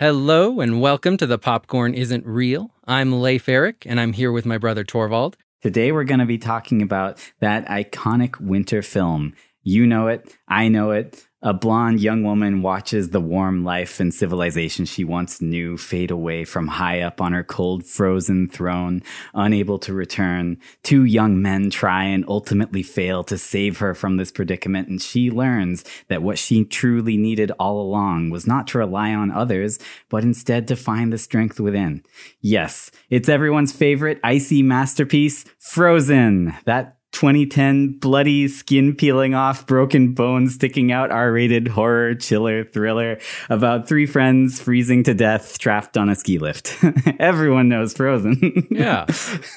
Hello and welcome to The Popcorn Isn't Real. I'm Leif Eric and I'm here with my brother Torvald. Today we're going to be talking about that iconic winter film. You know it, I know it. A blonde young woman watches the warm life and civilization she once knew fade away from high up on her cold, frozen throne, unable to return. Two young men try and ultimately fail to save her from this predicament, and she learns that what she truly needed all along was not to rely on others, but instead to find the strength within. Yes, it's everyone's favorite icy masterpiece, Frozen. That 2010 bloody skin peeling off, broken bones sticking out, R rated horror chiller thriller about three friends freezing to death trapped on a ski lift. Everyone knows Frozen. yeah.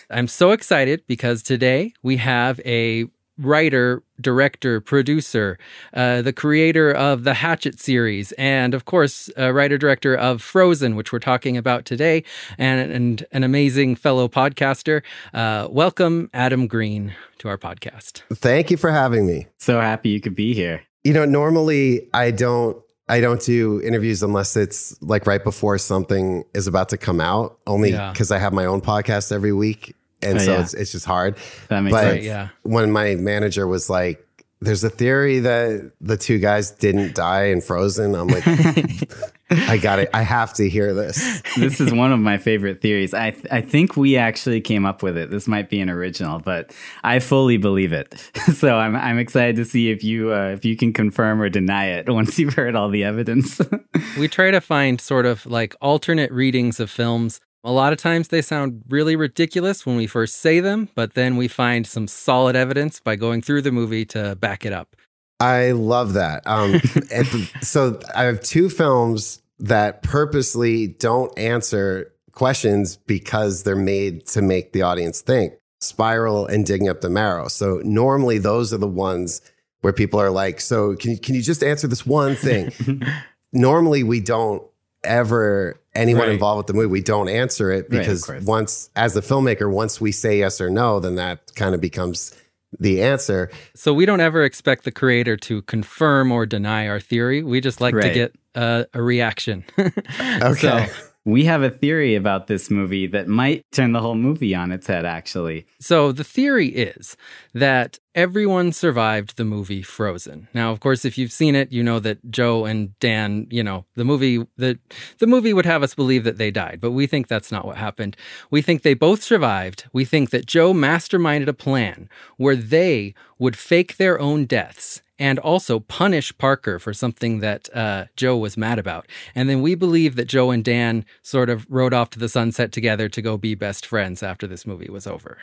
I'm so excited because today we have a writer, director, producer, uh, the creator of the Hatchet series, and of course, writer director of Frozen, which we're talking about today, and, and an amazing fellow podcaster. Uh, welcome, Adam Green, to our podcast. Thank you for having me. So happy you could be here. You know, normally I don't I don't do interviews unless it's like right before something is about to come out, only because yeah. I have my own podcast every week and oh, so yeah. it's it's just hard. That makes but sense. Yeah. When my manager was like, "There's a theory that the two guys didn't die in Frozen," I'm like, "I got it. I have to hear this." This is one of my favorite theories. I th- I think we actually came up with it. This might be an original, but I fully believe it. so I'm I'm excited to see if you uh, if you can confirm or deny it once you've heard all the evidence. we try to find sort of like alternate readings of films a lot of times they sound really ridiculous when we first say them, but then we find some solid evidence by going through the movie to back it up. I love that. Um, so I have two films that purposely don't answer questions because they're made to make the audience think. Spiral and Digging Up the Marrow. So normally those are the ones where people are like, "So can you, can you just answer this one thing?" normally we don't ever anyone right. involved with the movie, we don't answer it because right, once, as the filmmaker, once we say yes or no, then that kind of becomes the answer. So we don't ever expect the creator to confirm or deny our theory. We just like right. to get uh, a reaction. okay. So, we have a theory about this movie that might turn the whole movie on its head, actually. So, the theory is that everyone survived the movie Frozen. Now, of course, if you've seen it, you know that Joe and Dan, you know, the movie the the movie would have us believe that they died, but we think that's not what happened. We think they both survived. We think that Joe masterminded a plan where they would fake their own deaths and also punish Parker for something that uh, Joe was mad about. And then we believe that Joe and Dan sort of rode off to the sunset together to go be best friends after this movie was over.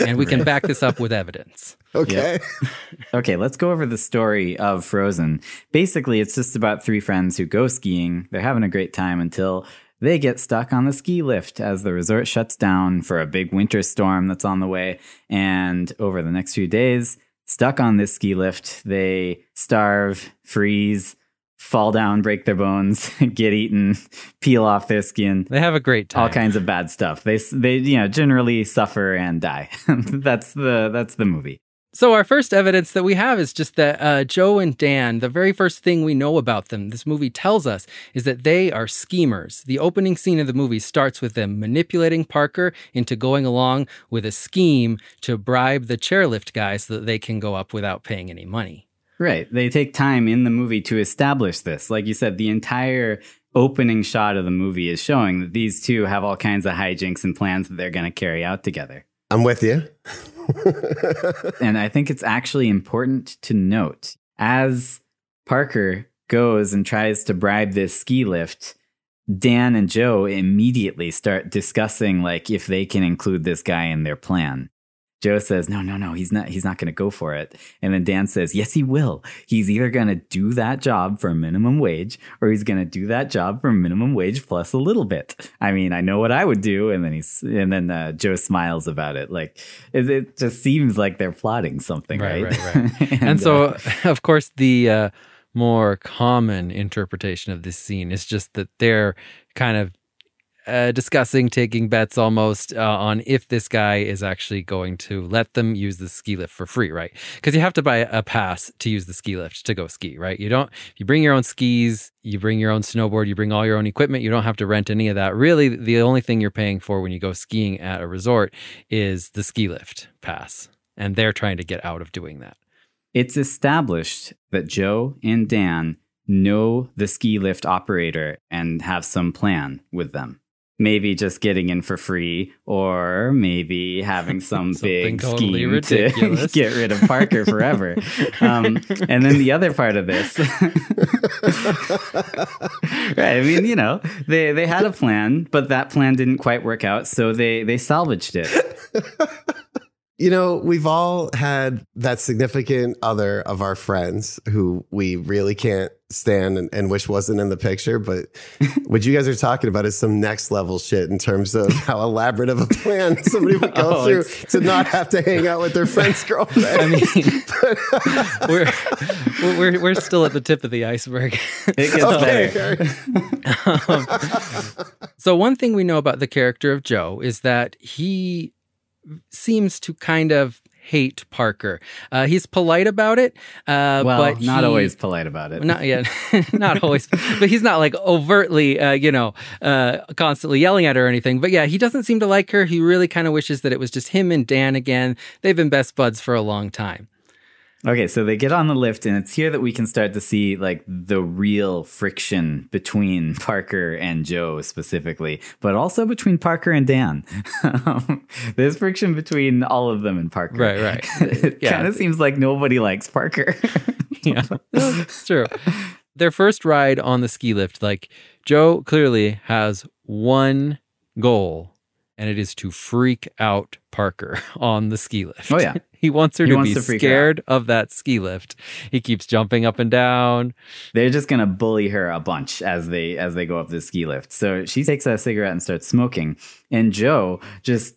And we can back this up with evidence. Okay. Yep. okay, let's go over the story of Frozen. Basically, it's just about three friends who go skiing. They're having a great time until they get stuck on the ski lift as the resort shuts down for a big winter storm that's on the way. And over the next few days, stuck on this ski lift. They starve, freeze, fall down, break their bones, get eaten, peel off their skin. They have a great time. All kinds of bad stuff. They they you know generally suffer and die. that's the that's the movie. So, our first evidence that we have is just that uh, Joe and Dan, the very first thing we know about them, this movie tells us, is that they are schemers. The opening scene of the movie starts with them manipulating Parker into going along with a scheme to bribe the chairlift guy so that they can go up without paying any money. Right. They take time in the movie to establish this. Like you said, the entire opening shot of the movie is showing that these two have all kinds of hijinks and plans that they're going to carry out together. I'm with you. and I think it's actually important to note as Parker goes and tries to bribe this ski lift, Dan and Joe immediately start discussing like if they can include this guy in their plan. Joe says, "No, no, no, he's not. He's not going to go for it." And then Dan says, "Yes, he will. He's either going to do that job for minimum wage, or he's going to do that job for minimum wage plus a little bit." I mean, I know what I would do. And then he's, and then uh, Joe smiles about it. Like it, it, just seems like they're plotting something, right? Right, right. right. and, and, so, uh, of course, the uh, more common interpretation of this scene is just that they're kind of uh, discussing taking bets almost uh, on if this guy is actually going to let them use the ski lift for free, right? Because you have to buy a pass to use the ski lift to go ski, right? You don't, you bring your own skis, you bring your own snowboard, you bring all your own equipment, you don't have to rent any of that. Really, the only thing you're paying for when you go skiing at a resort is the ski lift pass. And they're trying to get out of doing that. It's established that Joe and Dan know the ski lift operator and have some plan with them. Maybe just getting in for free, or maybe having some big totally scheme ridiculous. to get rid of Parker forever. um, and then the other part of this, right? I mean, you know, they they had a plan, but that plan didn't quite work out, so they they salvaged it. You know, we've all had that significant other of our friends who we really can't stand and, and wish wasn't in the picture. But what you guys are talking about is some next level shit in terms of how elaborate of a plan somebody would go Oh, through to not have to hang out with their friend's girlfriend. I mean, we're, we're, we're still at the tip of the iceberg. It gets Okay, better. okay. Um, so one thing we know about the character of Joe is that he seems to kind of hate Parker. Uh, he's polite about it, uh, Well, but not he- always polite about it. Not yet, not always, but he's not like overtly, uh, you know, uh, constantly yelling at her or anything. But yeah, he doesn't seem to like her. He really kind of wishes that it was just him and Dan again. They've been best buds for a long time. Okay, so they get on the lift, and it's here that we can start to see like the real friction between Parker and Joe specifically, but also between Parker and Dan. There's friction between all of them and Parker. Right, right. it Yeah. kind of seems like nobody likes Parker. Yeah, it's true. Their first ride on the ski lift, like Joe clearly has one goal, and it is to freak out Parker on the ski lift. Oh, yeah. he wants her He to wants be to scared of that ski lift. He keeps jumping up and down. They're just gonna bully her a bunch as they as they go up the ski lift. So she takes a cigarette and starts smoking, and Joe just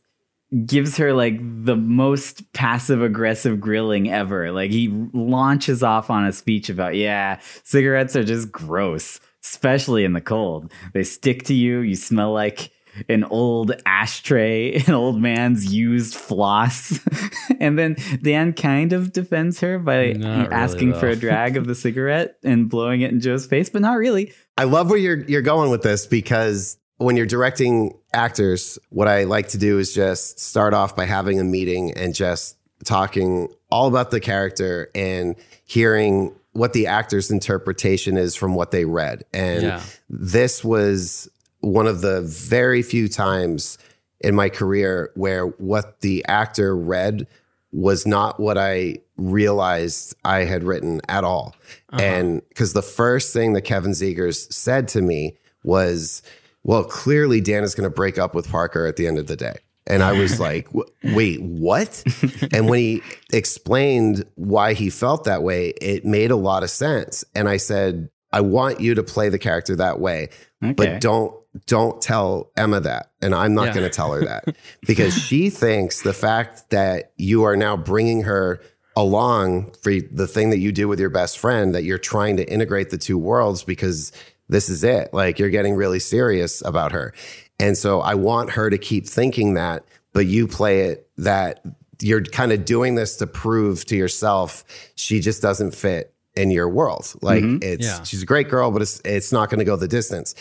gives her like the most passive aggressive grilling ever. Like he launches off on a speech about, yeah, cigarettes are just gross, especially in the cold. They stick to you. You smell like an old ashtray, an old man's used floss. and then Dan kind of defends her by Not really, asking for a drag of the cigarette and blowing it in Joe's face, but not really. I love where you're you're going with this because when you're directing actors, what I like to do is just start off by having a meeting and just talking all about the character and hearing what the actor's interpretation is from what they read. And Yeah. this was one of the very few times in my career where what the actor read was not what I realized I had written at all. Uh-huh. And because the first thing that Kevin Zegers said to me was, well, clearly Dan is going to break up with Parker at the end of the day. And I was like, wait, what? and when he explained why he felt that way, it made a lot of sense. And I said, I want you to play the character that way, Okay. but don't don't tell Emma that. And I'm not Yeah. going to tell her that because she thinks the fact that you are now bringing her along for the thing that you do with your best friend that you're trying to integrate the two worlds because this is it. Like you're getting really serious about her. And so I want her to keep thinking that, but you play it that you're kind of doing this to prove to yourself she just doesn't fit in your world. Like mm-hmm. it's Yeah. she's a great girl, but it's it's not going to go the distance.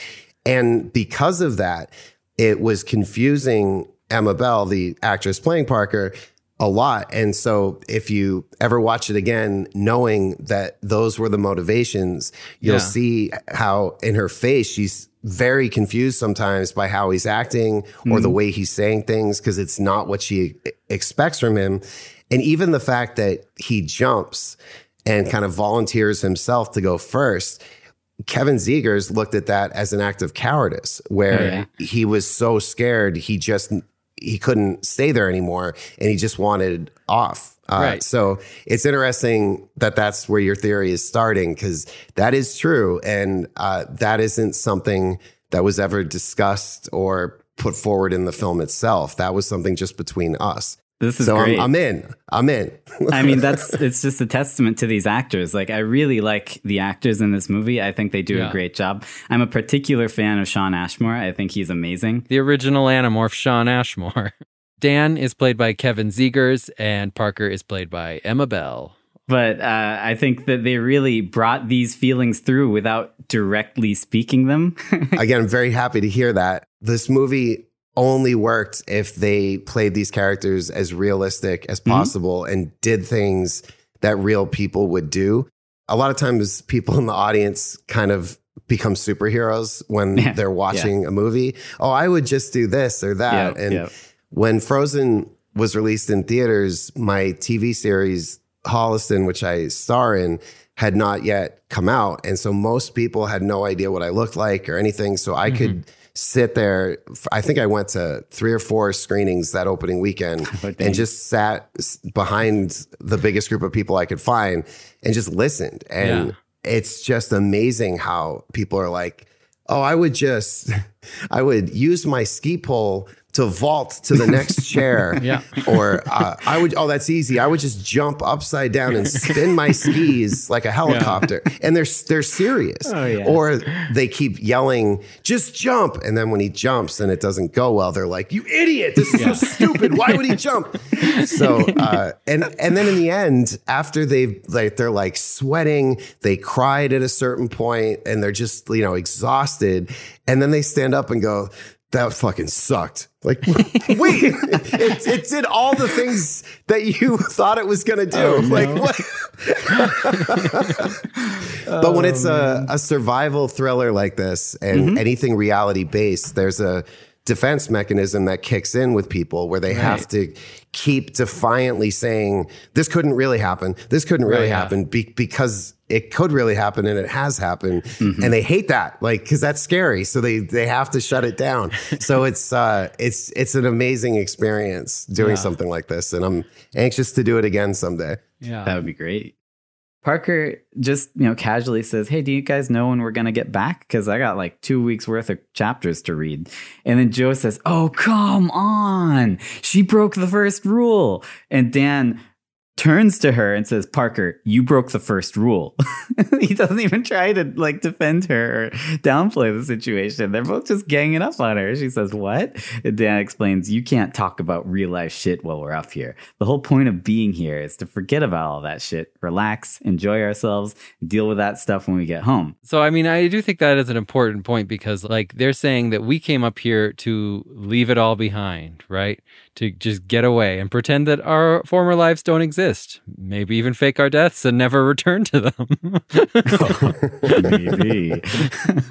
And because of that, it was confusing Emma Bell, the actress playing Parker, a lot. And so if you ever watch it again, knowing that those were the motivations, you'll Yeah. see how in her face she's very confused sometimes by how he's acting or the hmm. way he's saying things because it's not what she expects from him. And even the fact that he jumps and kind of volunteers himself to go first. Kevin Zegers looked at that as an act of cowardice, where he was so scared he just he couldn't stay there anymore, and he just wanted off. Uh, Right. So it's interesting that that's where your theory is starting because that is true, and uh, that isn't something that was ever discussed or put forward in the film itself. That was something just between us. This is so great. I'm, I'm in. I'm in. I mean, that's it's just a testament to these actors. Like, I really like the actors in this movie. I think they do Yeah. a great job. I'm a particular fan of Shawn Ashmore. I think he's amazing. The original Animorph, Shawn Ashmore. Dan is played by Kevin Zegers, and Parker is played by Emma Bell. But uh, I think that they really brought these feelings through without directly speaking them. Again, I'm very happy to hear that. This movie only worked if they played these characters as realistic as Mm-hmm. possible and did things that real people would do. A lot of times, people in the audience kind of become superheroes when Yeah. they're watching a movie. Oh, I would just do this or that. Yeah, and yeah. when Frozen was released in theaters, my TV series Holliston, which I star in, had not yet come out, and so most people had no idea what I looked like or anything. So I could sit there. I think I went to three or four screenings that opening weekend, oh, dang. and just sat behind the biggest group of people I could find and just listened. And it's just amazing how people are like, "Oh, I would just, I would use my ski pole." To vault to the next chair, Yeah. or uh, I would. Oh, that's easy. I would just jump upside down and spin my skis like a helicopter. And they're they're serious. Oh, yeah. Or they keep yelling, "Just jump!" And then when he jumps and it doesn't go well, they're like, "You idiot! This is so stupid. Why would he jump?" So, uh, and and then in the end, after they've like they're like sweating, they cried at a certain point, and they're just you know exhausted, and then they stand up and go. That fucking sucked. Like, wait, it, it did all the things that you thought it was going to do. Oh, like, what? but when it's a, a survival thriller like this and mm-hmm. anything reality based, there's a defense mechanism that kicks in with people where they have to keep defiantly saying, this couldn't really happen. This couldn't really Right, yeah. happen be- because it could really happen and it has happened. And they hate that, like, cause that's scary. So they, they have to shut it down. so it's, uh, it's, it's an amazing experience doing Yeah. something like this. And I'm anxious to do it again someday. Yeah. That would be great. Parker just, you know, casually says, Hey, do you guys know when we're going to get back? Because I got like two weeks worth of chapters to read. And then Joe says, Oh, come on. She broke the first rule. And Dan turns to her and says, Parker, you broke the first rule. he doesn't even try to like defend her or downplay the situation. They're both just ganging up on her. She says, What? And Dan explains, You can't talk about real life shit while we're up here. The whole point of being here is to forget about all that shit, relax, enjoy ourselves, deal with that stuff when we get home. So, I mean, I do think that is an important point because, like, they're saying that we came up here to leave it all behind, right? To just get away and pretend that our former lives don't exist. Maybe even fake our deaths and never return to them. Maybe.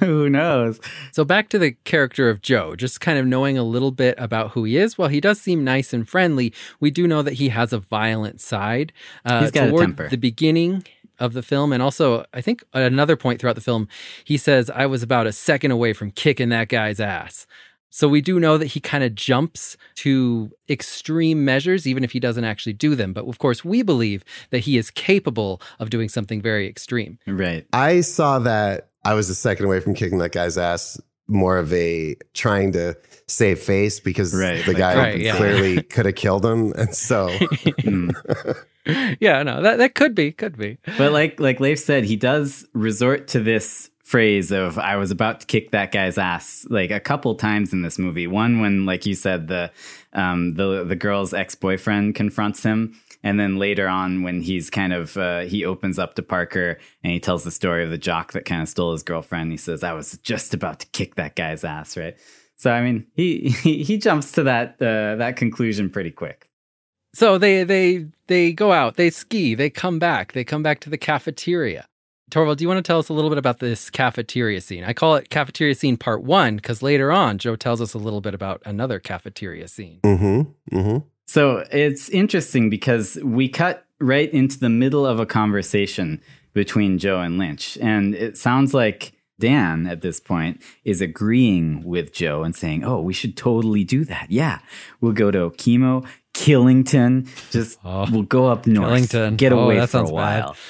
Who knows? so, back to the character of Joe, just kind of knowing a little bit about who he is. While he does seem nice and friendly, we do know that he has a violent side. Uh, He's got a toward temper. the beginning of the film, and also I think at another point throughout the film, he says, "I was about a second away from kicking that guy's ass." So we do know that he kind of jumps to extreme measures, even if he doesn't actually do them. But of course, we believe that he is capable of doing something very extreme. Right. I saw that I was a second away from kicking that guy's ass. More of a trying to save face because Right, the like guy Right, yeah. clearly could have killed him, and so Mm. yeah, no, that, that could be, could be. But like like Leif said, he does resort to this phrase of "I was about to kick that guy's ass" like a couple times in this movie. One when, like you said, the um, the the girl's ex boyfriend confronts him, and then later on when he's kind of uh, he opens up to Parker and he tells the story of the jock that kind of stole his girlfriend. He says, "I was just about to kick that guy's ass," right? So I mean, he he, he jumps to that uh, that conclusion pretty quick. So they they they go out, they ski, they come back, they come back to the cafeteria. Torvald, do you want to tell us a little bit about this cafeteria scene? I call it cafeteria scene part one because later on, Joe tells us a little bit about another cafeteria scene. mm-hmm, mm-hmm. So it's interesting because we cut right into the middle of a conversation between Joe and Lynch. And it sounds like Dan at this point is agreeing with Joe and saying, Oh, we should totally do that. Yeah. We'll go to Okemo, Killington, just Oh, we'll go up north. Killington. Get Oh, away that for a sounds bad. while.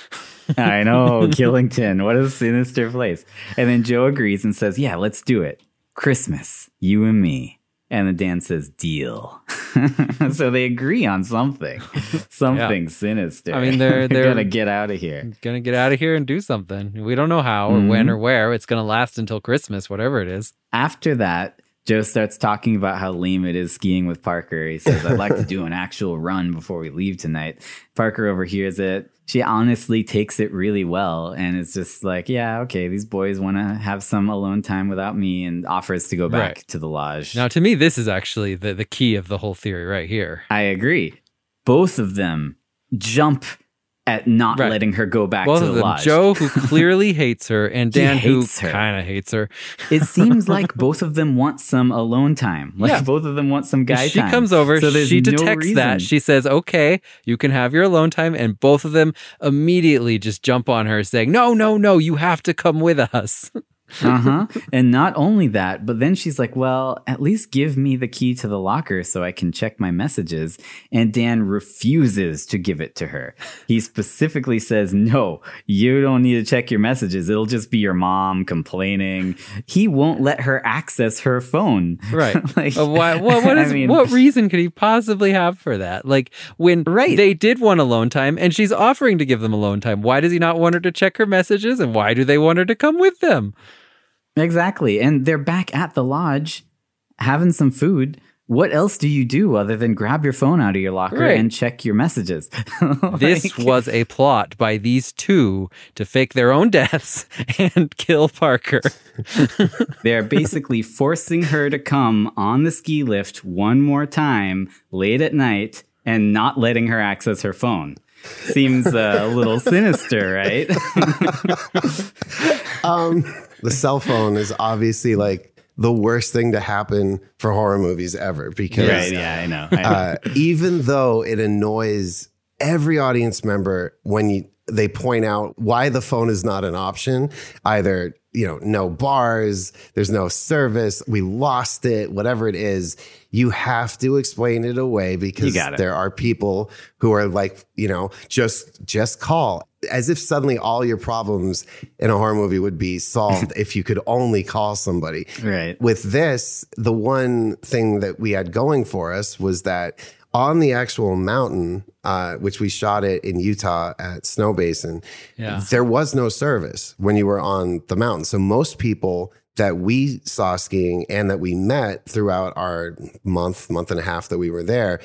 I know, Killington. What a sinister place. And then Joe agrees and says, Yeah, let's do it. Christmas, you and me. And then Dan says, deal. so they agree on something, something yeah. sinister. I mean, they're, they're to get out of here. To get out of here and do something. We don't know how or mm-hmm. when or where. It's to last until Christmas, whatever it is. After that, Joe starts talking about how lame it is skiing with Parker. He says, I'd like to do an actual run before we leave tonight. Parker overhears it. She honestly takes it really well. And it's just like, yeah, okay, these boys want to have some alone time without me and offers to go back right. to the lodge. Now, to me, this is actually the, the key of the whole theory right here. I agree. Both of them jump at not right. letting her go back Both to the lodge. Joe, who clearly hates her, and Dan, who kind of hates her. it seems like both of them want some alone time. Like yeah. both of them want some guy she time. She comes over, so she detects no that. She says, okay, you can have your alone time. And both of them immediately just jump on her, saying, no, no, no, you have to come with us. uh huh. And not only that, but then she's like, well, at least give me the key to the locker so I can check my messages. And Dan refuses to give it to her. He specifically says, no, you don't need to check your messages. It'll just be your mom complaining. He won't let her access her phone. Right. like, uh, why, what, what, is, I mean, what reason could he possibly have for that? Like when right. they did want alone time and she's offering to give them alone time, why does he not want her to check her messages? And why do they want her to come with them? Exactly. And they're back at the lodge having some food. What else do you do other than grab your phone out of your locker right. and check your messages? like, this was a plot by these two to fake their own deaths and kill Parker. They're basically forcing her to come on the ski lift one more time late at night and not letting her access her phone. Seems uh, a little sinister, right? um, the cell phone is obviously like the worst thing to happen for horror movies ever because right, yeah, I know. I know. Uh, even though it annoys every audience member when you they point out why the phone is not an option either you know no bars there's no service we lost it whatever it is you have to explain it away because there are people who are like you know just just call as if suddenly all your problems in a horror movie would be solved if you could only call somebody. Right. With this, the one thing that we had going for us was that on the actual mountain, uh, which we shot it in Utah at Snowbasin, yeah. there was no service when you were on the mountain. So most people that we saw skiing and that we met throughout our month, month and a half that we were there,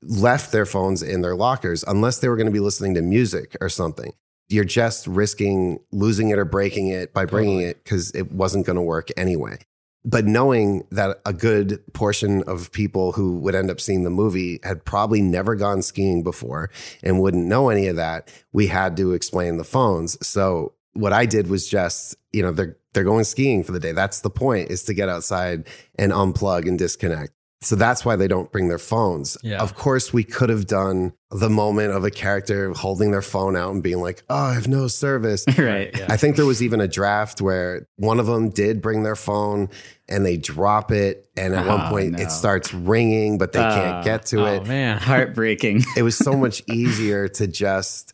left their phones in their lockers unless they were going to be listening to music or something. You're just risking losing it or breaking it by bringing totally. it because it wasn't going to work anyway. But knowing that a good portion of people who would end up seeing the movie had probably never gone skiing before and wouldn't know any of that, we had to explain the phones. So what I did was just, you know, they're they're going skiing for the day. That's the point is to get outside and unplug and disconnect. So that's why they don't bring their phones. Yeah. Of course, we could have done the moment of a character holding their phone out and being like, oh, I have no service. right. Yeah. I think there was even a draft where one of them did bring their phone and they drop it. And at oh, one point no. it starts ringing, but they uh, can't get to oh, it. man. Heartbreaking. it was so much easier to just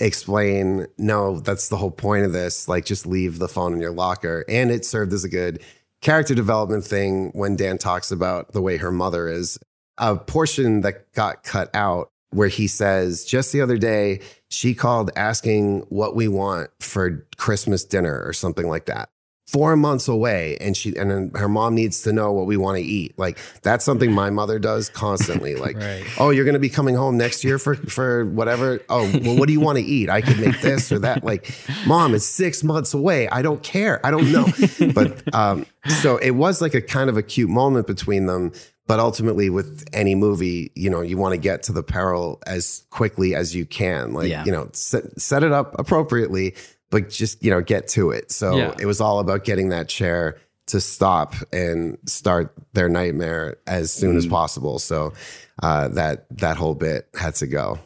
explain, no, that's the whole point of this. Like, just leave the phone in your locker. And it served as a good character development thing when Dan talks about the way her mother is. A portion that got cut out where he says, just the other day, she called asking what we want for Christmas dinner or something like that four months away and she and then her mom needs to know what we want to eat. Like that's something my mother does constantly like right. oh you're going to be coming home next year for for whatever? Oh well what do you want to eat? I could make this or that. Like mom it's six months away. I don't care. I don't know. But um so it was like a kind of a cute moment between them but ultimately with any movie you know you want to get to the peril as quickly as you can. Like yeah. you know set, set it up appropriately but just you know get to it. So yeah. it was all about getting that chair to stop and start their nightmare as soon mm. as possible. So uh, that that whole bit had to go.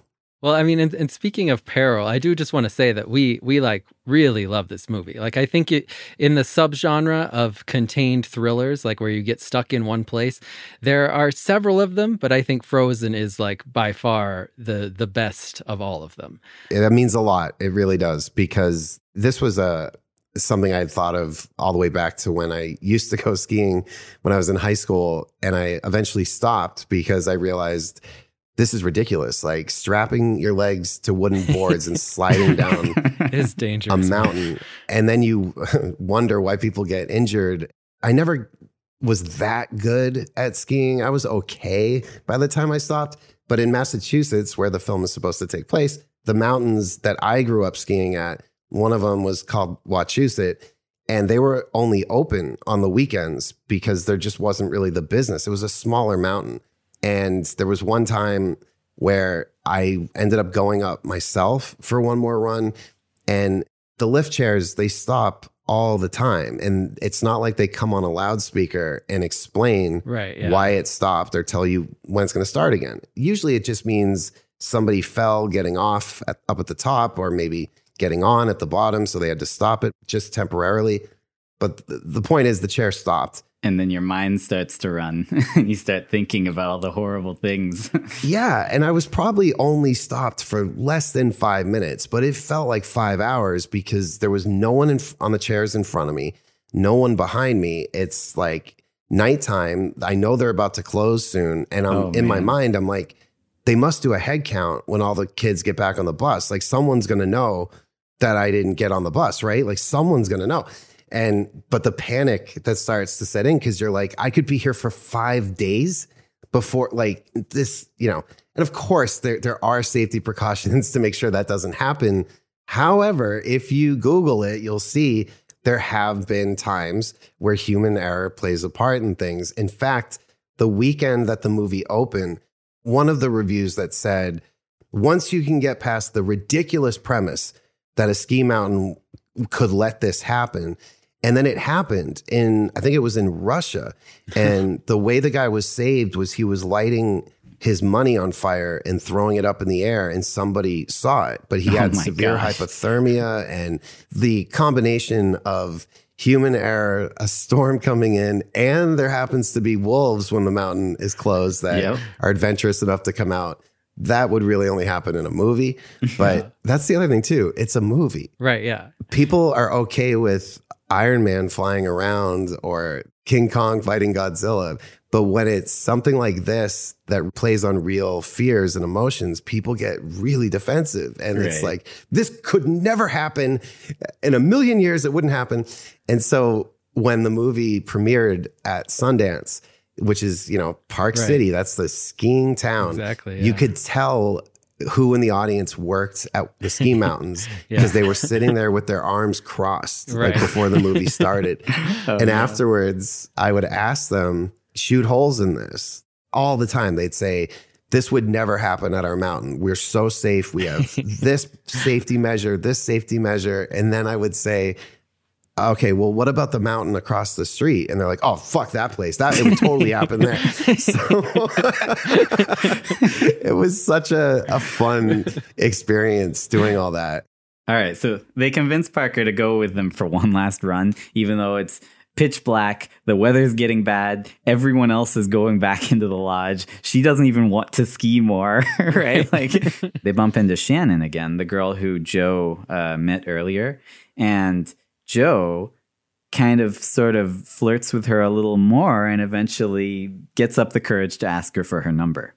Well, I mean, and, and, speaking of peril, I do just want to say that we we like really love this movie. Like, I think it in the subgenre of contained thrillers, like where you get stuck in one place, there are several of them, but I think Frozen is like by far the the best of all of them. That means a lot. It really does because this was a something I had thought of all the way back to when I used to go skiing when I was in high school. And I eventually stopped because I realized this is ridiculous. Like strapping your legs to wooden boards and sliding down It's a mountain. And then you wonder why people get injured. I never was that good at skiing. I was okay by the time I stopped. But in Massachusetts, where the film is supposed to take place, the mountains that I grew up skiing at, one of them was called Wachusett. And they were only open on the weekends because there just wasn't really the business. It was a smaller mountain. And there was one time where I ended up going up myself for one more run. And the lift chairs, they stop all the time. And it's not like they come on a loudspeaker and explain Right. Yeah. why it stopped or tell you when it's going to start again. Usually it just means somebody fell getting off at, up at the top or maybe getting on at the bottom. So they had to stop it just temporarily. But th- the point is, the chair stopped. And then your mind starts to run and you start thinking about all the horrible things. Yeah. And I was probably only stopped for less than five minutes, but it felt like five hours because there was no one in, on the chairs in front of me, no one behind me. It's like nighttime. I know they're about to close soon. And I'm Oh, in my mind, I'm like, they must do a head count when all the kids get back on the bus. Like someone's going to know that I didn't get on the bus, right? Like someone's going to know. And, but the panic that starts to set in because you're like, I could be here for five days before like this, you know, and of course there, there are safety precautions to make sure that doesn't happen. However, if you Google it, you'll see there have been times where human error plays a part in things. In fact, the weekend that the movie opened, one of the reviews that said, once you can get past the ridiculous premise that a ski mountain could let this happen, and then it happened in, I think it was in Russia. And the way the guy was saved was he was lighting his money on fire and throwing it up in the air, and somebody saw it. But he Oh had severe gosh. hypothermia and the combination of human error, a storm coming in, and there happens to be wolves when the mountain is closed that Yep. are adventurous enough to come out. That would really only happen in a movie. But that's the other thing, too. It's a movie Right. Yeah. people are okay with Iron Man flying around or King Kong fighting Godzilla. But when it's something like this that plays on real fears and emotions, people get really defensive. And it's like, this could never happen. In a million years, it wouldn't happen. And so when the movie premiered at Sundance, which is, you know, Park Right. City, that's the skiing town. Exactly, You could tell who in the audience worked at the ski mountains Yeah. because they were sitting there with their arms crossed Right. like before the movie started. Oh, and afterwards, I would ask them, shoot holes in this all the time. They'd say, this would never happen at our mountain. We're so safe. We have this safety measure, this safety measure. And then I would say, okay, well, what about the mountain across the street? And they're like, oh, fuck that place. That it would totally happen there. So it was such a, a fun experience doing all that. All right, so they convince Parker to go with them for one last run, even though it's pitch black, the weather's getting bad, everyone else is going back into the lodge. She doesn't even want to ski more, right? Like they bump into Shannon again, the girl who Joe uh, met earlier, and Joe kind of sort of flirts with her a little more and eventually gets up the courage to ask her for her number.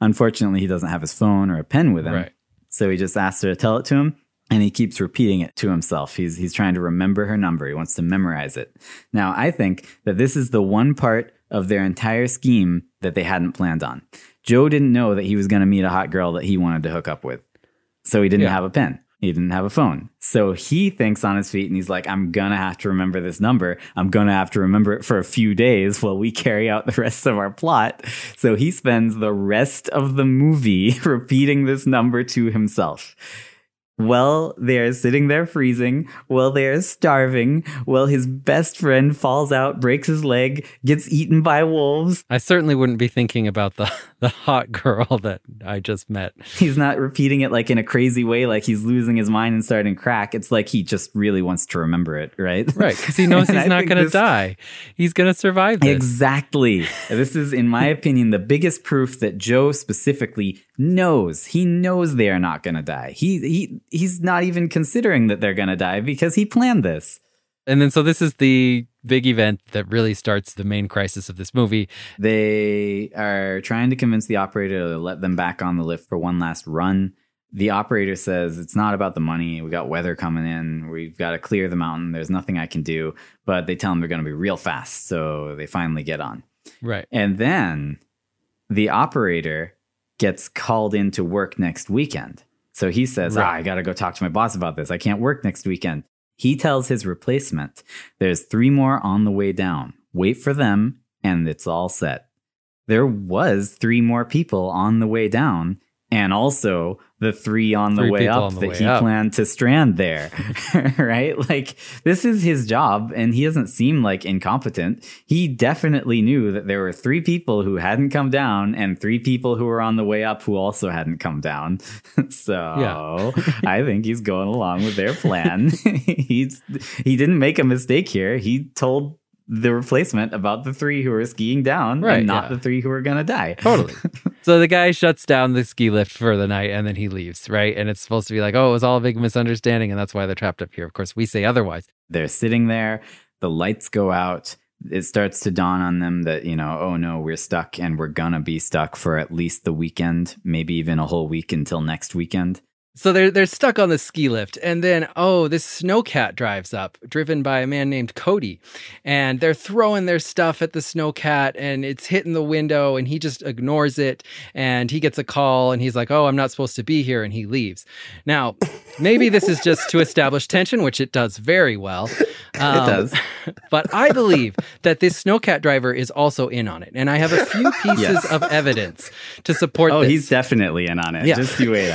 Unfortunately, he doesn't have his phone or a pen with him. Right. So he just asks her to tell it to him, and he keeps repeating it to himself. He's he's trying to remember her number. He wants to memorize it. Now, I think that this is the one part of their entire scheme that they hadn't planned on. Joe didn't know that he was going to meet a hot girl that he wanted to hook up with. So he didn't Yeah. have a pen. He didn't have a phone. So he thinks on his feet and he's like, I'm going to have to remember this number. I'm going to have to remember it for a few days while we carry out the rest of our plot. So he spends the rest of the movie repeating this number to himself. Well, they're sitting there freezing. Well, they're starving. Well, his best friend falls out, breaks his leg, gets eaten by wolves. I certainly wouldn't be thinking about the the hot girl that I just met. He's not repeating it like in a crazy way, like he's losing his mind and starting to crack. It's like he just really wants to remember it, right? Right, because he knows he's not going to this- die. He's going to survive this. Exactly. This is, in my opinion, the biggest proof that Joe specifically knows. He knows they are not going to die. He he he's not even considering that they're going to die because he planned this. And then so this is the big event that really starts the main crisis of this movie. They are trying to convince the operator to let them back on the lift for one last run. The operator says it's not about the money. We got weather coming in. We've got to clear the mountain. There's nothing I can do. But they tell them they're going to be real fast. So they finally get on. Right. And then the operator gets called into work next weekend. So he says, ah, Right. I got to go talk to my boss about this. I can't work next weekend. He tells his replacement, there's three more on the way down. Wait for them, and it's all set. There was three more people on the way down, and also the three on the Three way up the that way he up. planned to strand there. right? Like, this is his job, and he doesn't seem like incompetent. He definitely knew that there were three people who hadn't come down and three people who were on the way up who also hadn't come down. so I think he's going along with their plan. He's he didn't make a mistake here. He told the replacement about the three who were skiing down Right, and not yeah. the three who were gonna die. Totally. So the guy shuts down the ski lift for the night and then he leaves, right? And it's supposed to be like, oh, it was all a big misunderstanding and that's why they're trapped up here. Of course, we say otherwise. They're sitting there, the lights go out. It starts to dawn on them that, you know, oh no, we're stuck and we're gonna be stuck for at least the weekend, maybe even a whole week until next weekend. So they're they're stuck on the ski lift, and then oh, this snowcat drives up, driven by a man named Cody, and they're throwing their stuff at the snowcat, and it's hitting the window, and he just ignores it, and he gets a call, and he's like, "Oh, I'm not supposed to be here," and he leaves. Now, maybe this is just to establish tension, which it does very well. Um, it does. but I believe that this snowcat driver is also in on it, and I have a few pieces Yes. of evidence to support. Oh, this. he's definitely in on it. Yeah. Just you wait.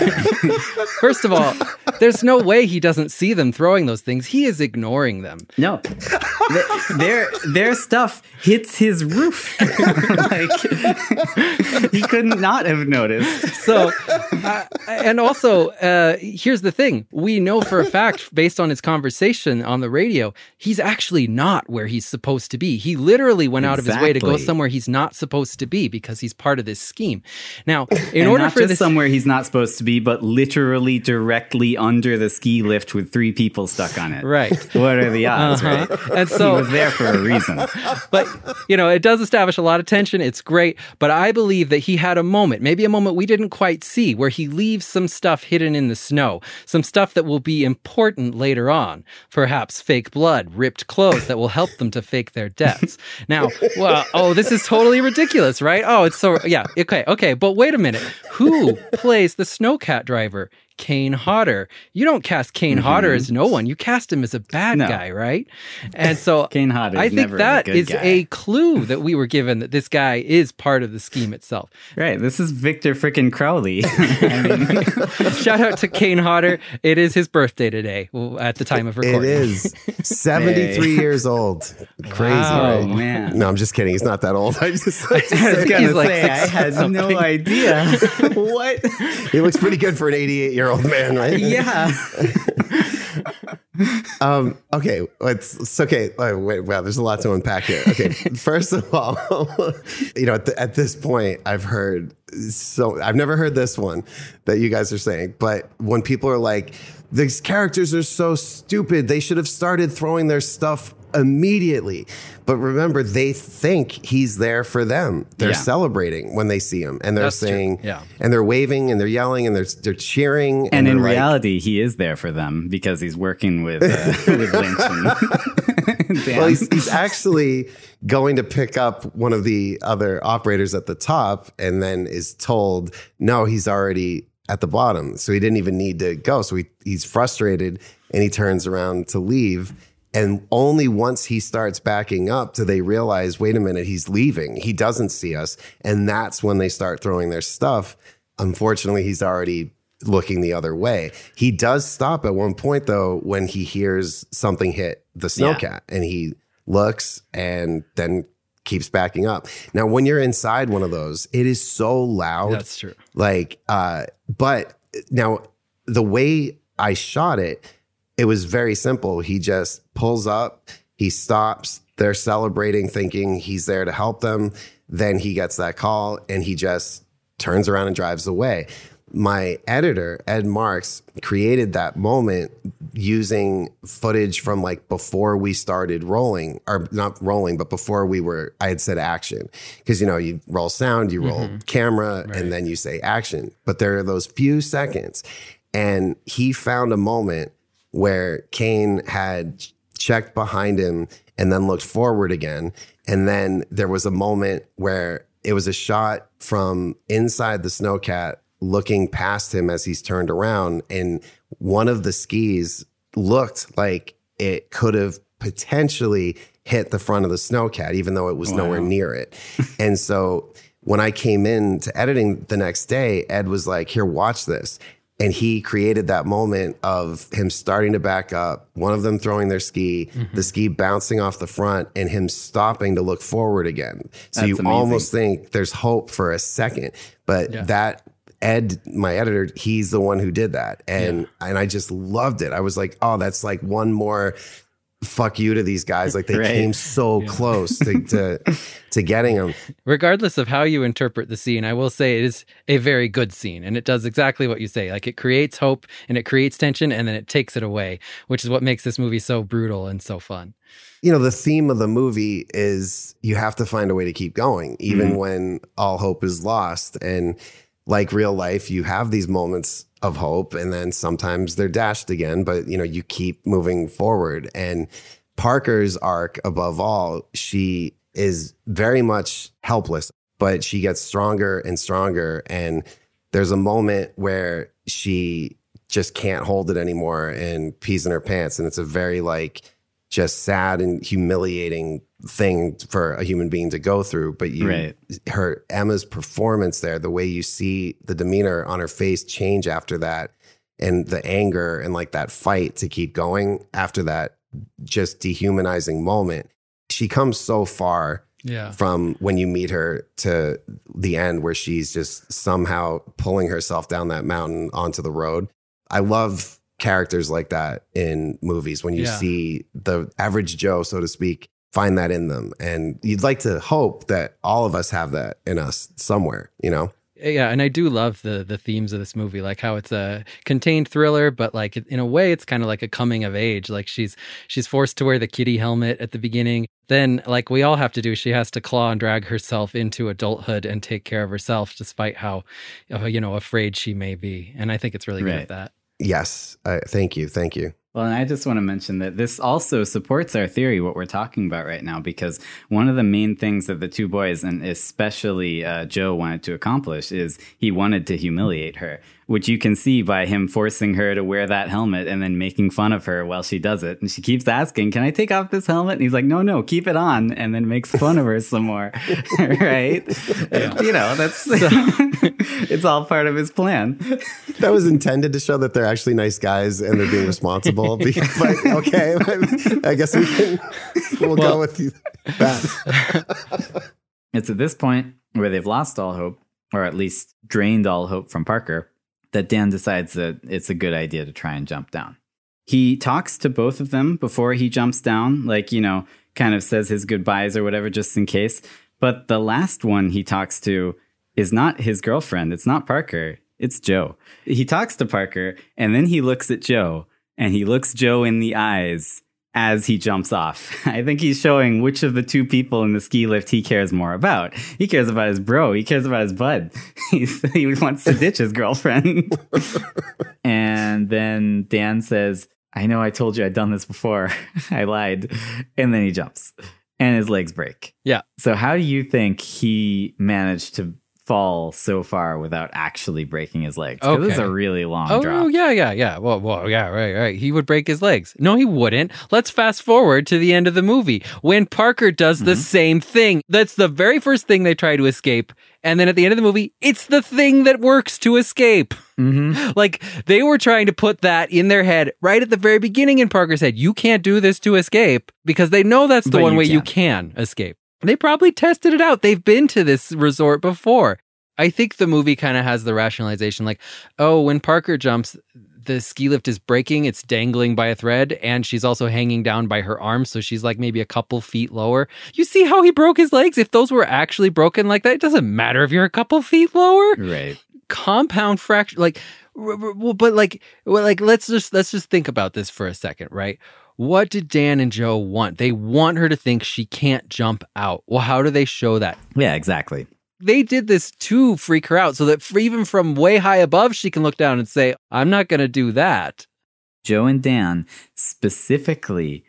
First of all, there's no way he doesn't see them throwing those things. He is ignoring them. No, Th- their their stuff hits his roof. like he couldn't not have noticed. So, uh, and also, uh, here's the thing: we know for a fact, based on his conversation on the radio, he's actually not where he's supposed to be. He literally went out of his way to go somewhere he's not supposed to be because he's part of this scheme. Now, in and order not for just this, somewhere he's not supposed to be, but literally directly under the ski lift with three people stuck on it. right? What are the odds, Uh-huh. right? And he so, was there for a reason. but you know, it does establish a lot of tension. It's great, but I believe that he had a moment, maybe a moment we didn't quite see, where he leaves some stuff hidden in the snow, some stuff that will be important later on. Perhaps fake blood, ripped clothes that will help them to fake their deaths. Now, well, oh, this is totally ridiculous, right? Oh, it's so yeah, okay, okay, but wait a minute, who plays the snowcat driver? Kane Hodder. You don't cast Kane mm-hmm. Hodder as no one. You cast him as a bad No. guy, right? And so Kane Hodder I think never that a good is guy. a clue that we were given that this guy is part of the scheme itself. Right. This is Victor frickin' Crowley. Mean, Shout out to Kane Hodder. It is his birthday today at the time of recording. is 73 years old. Crazy, Wow. oh right? man. No, I'm just kidding. He's not that old. I just, I was gonna he's like say I had something. no idea. what? he looks pretty good for an 88 year old man, right? Yeah. Um, okay, it's, it's okay. Wait, wait, wow, there's a lot to unpack here. Okay, first of all, you know, at, the, at this point, I've heard so I've never heard this one that you guys are saying, but when people are like, these characters are so stupid, they should have started throwing their stuff immediately. But remember, they think he's there for them. They're Yeah. celebrating when they see him, and they're That's true. saying, Yeah. and they're waving and they're yelling and they're they're cheering. And in they're like- reality, he is there for them because he's working with uh, with Lynch. Well, he's, he's actually going to pick up one of the other operators at the top and then is told, no, he's already at the bottom. So he didn't even need to go. So he, he's frustrated and he turns around to leave. And only once he starts backing up do they realize, wait a minute, he's leaving. He doesn't see us. And that's when they start throwing their stuff. Unfortunately, he's already looking the other way. He does stop at one point though when he hears something hit the snowcat and he looks and then keeps backing up. Now when you're inside one of those, it is so loud. That's true. Like uh but now the way I shot it, it was very simple. He just pulls up, he stops, they're celebrating thinking he's there to help them. Then he gets that call and he just turns around and drives away. my editor, Ed Marx, created that moment using footage from like before we started rolling, or not rolling, but before we were, I had said action. Because, you know, you roll sound, you roll mm-hmm. camera, and then you say action. But there are those few seconds. And he found a moment where Kane had checked behind him and then looked forward again. And then there was a moment where it was a shot from inside the snowcat looking past him as he's turned around. And one of the skis looked like it could have potentially hit the front of the snowcat, even though it was nowhere near it. and so when I came in to editing the next day, Ed was like, Here, watch this. And he created that moment of him starting to back up, one of them throwing their ski, mm-hmm. the ski bouncing off the front, and him stopping to look forward again. So That's you amazing. almost think there's hope for a second. But Yeah. that Ed, my editor, he's the one who did that. And and I just loved it. I was like, oh, that's like one more fuck you to these guys. Like they Right. came so close to, to to getting them. regardless of how you interpret the scene, I will say it is a very good scene and it does exactly what you say. Like it creates hope and it creates tension and then it takes it away, which is what makes this movie so brutal and so fun. you know, the theme of the movie is you have to find a way to keep going, even Mhm. when all hope is lost. And like real life, you have these moments of hope, and then sometimes they're dashed again, but you know, you keep moving forward. And Parker's arc, above all, she is very much helpless, but she gets stronger and stronger. And there's a moment where she just can't hold it anymore and pees in her pants. And it's a very like, just sad and humiliating thing for a human being to go through. But you, Right. her Emma's performance there, the way you see the demeanor on her face change after that, and the anger and like that fight to keep going after that just dehumanizing moment. She comes so far Yeah. from when you meet her to the end where she's just somehow pulling herself down that mountain onto the road. I love characters like that in movies when you Yeah. see the average Joe, so to speak, find that in them. And you'd like to hope that all of us have that in us somewhere, you know? Yeah, and I do love the the themes of this movie, like how it's a contained thriller, but like in a way, it's kind of like a coming of age. Like she's she's forced to wear the kitty helmet at the beginning. Then, like we all have to do, she has to claw and drag herself into adulthood and take care of herself, despite how uh, you know afraid she may be. And I think it's really good Right. at that. Yes. Uh, thank you. Thank you. Well, and I just want to mention that this also supports our theory, what we're talking about right now, because one of the main things that the two boys, and especially uh, Joe, wanted to accomplish is he wanted to humiliate her, which you can see by him forcing her to wear that helmet and then making fun of her while she does it. And she keeps asking, Can I take off this helmet? And he's like, No, no, keep it on, and then makes fun of her some more. right? You know, that's it's all part of his plan. That was intended to show that they're actually nice guys and they're being responsible. But okay, I guess we can, we'll go with that. It's at this point where they've lost all hope, or at least drained all hope from Parker, that Dan decides that it's a good idea to try and jump down. He talks to both of them before he jumps down, like, you know, kind of says his goodbyes or whatever, just in case. But the last one he talks to is not his girlfriend. It's not Parker. It's Joe. He talks to Parker and then he looks at Joe and he looks Joe in the eyes as he jumps off. I think he's showing which of the two people in the ski lift he cares more about. He cares about his bro. He cares about his bud. He's, he wants to ditch his girlfriend. and then Dan says, I know I told you I'd done this before. I lied. And then he jumps and his legs break. Yeah. So, how do you think he managed to fall so far without actually breaking his legs? Because it's Okay. a really long Oh drop. yeah, yeah, yeah. Well, well, yeah, right, right. He would break his legs. No, he wouldn't. Let's fast forward to the end of the movie when Parker does the same thing. That's the very first thing they try to escape, and then at the end of the movie, it's the thing that works to escape. Mm-hmm. Like they were trying to put that in their head right at the very beginning in Parker's head. You can't do this to escape because they know that's the But one you way you can. can escape. They probably tested it out. They've been to this resort before. I think the movie kind of has the rationalization like, oh, when Parker jumps, the ski lift is breaking, it's dangling by a thread, and she's also hanging down by her arms. So she's like maybe a couple feet lower. You see how he broke his legs? If those were actually broken like that, it doesn't matter if you're a couple feet lower. Right. compound fracture like well, but like well, like let's just let's just think about this for a second, right? What did Dan and Joe want? They want her to think she can't jump out. Well, how do they show that? Yeah, exactly. They did this to freak her out so that even from way high above, she can look down and say, I'm not going to do that. Joe and Dan specifically,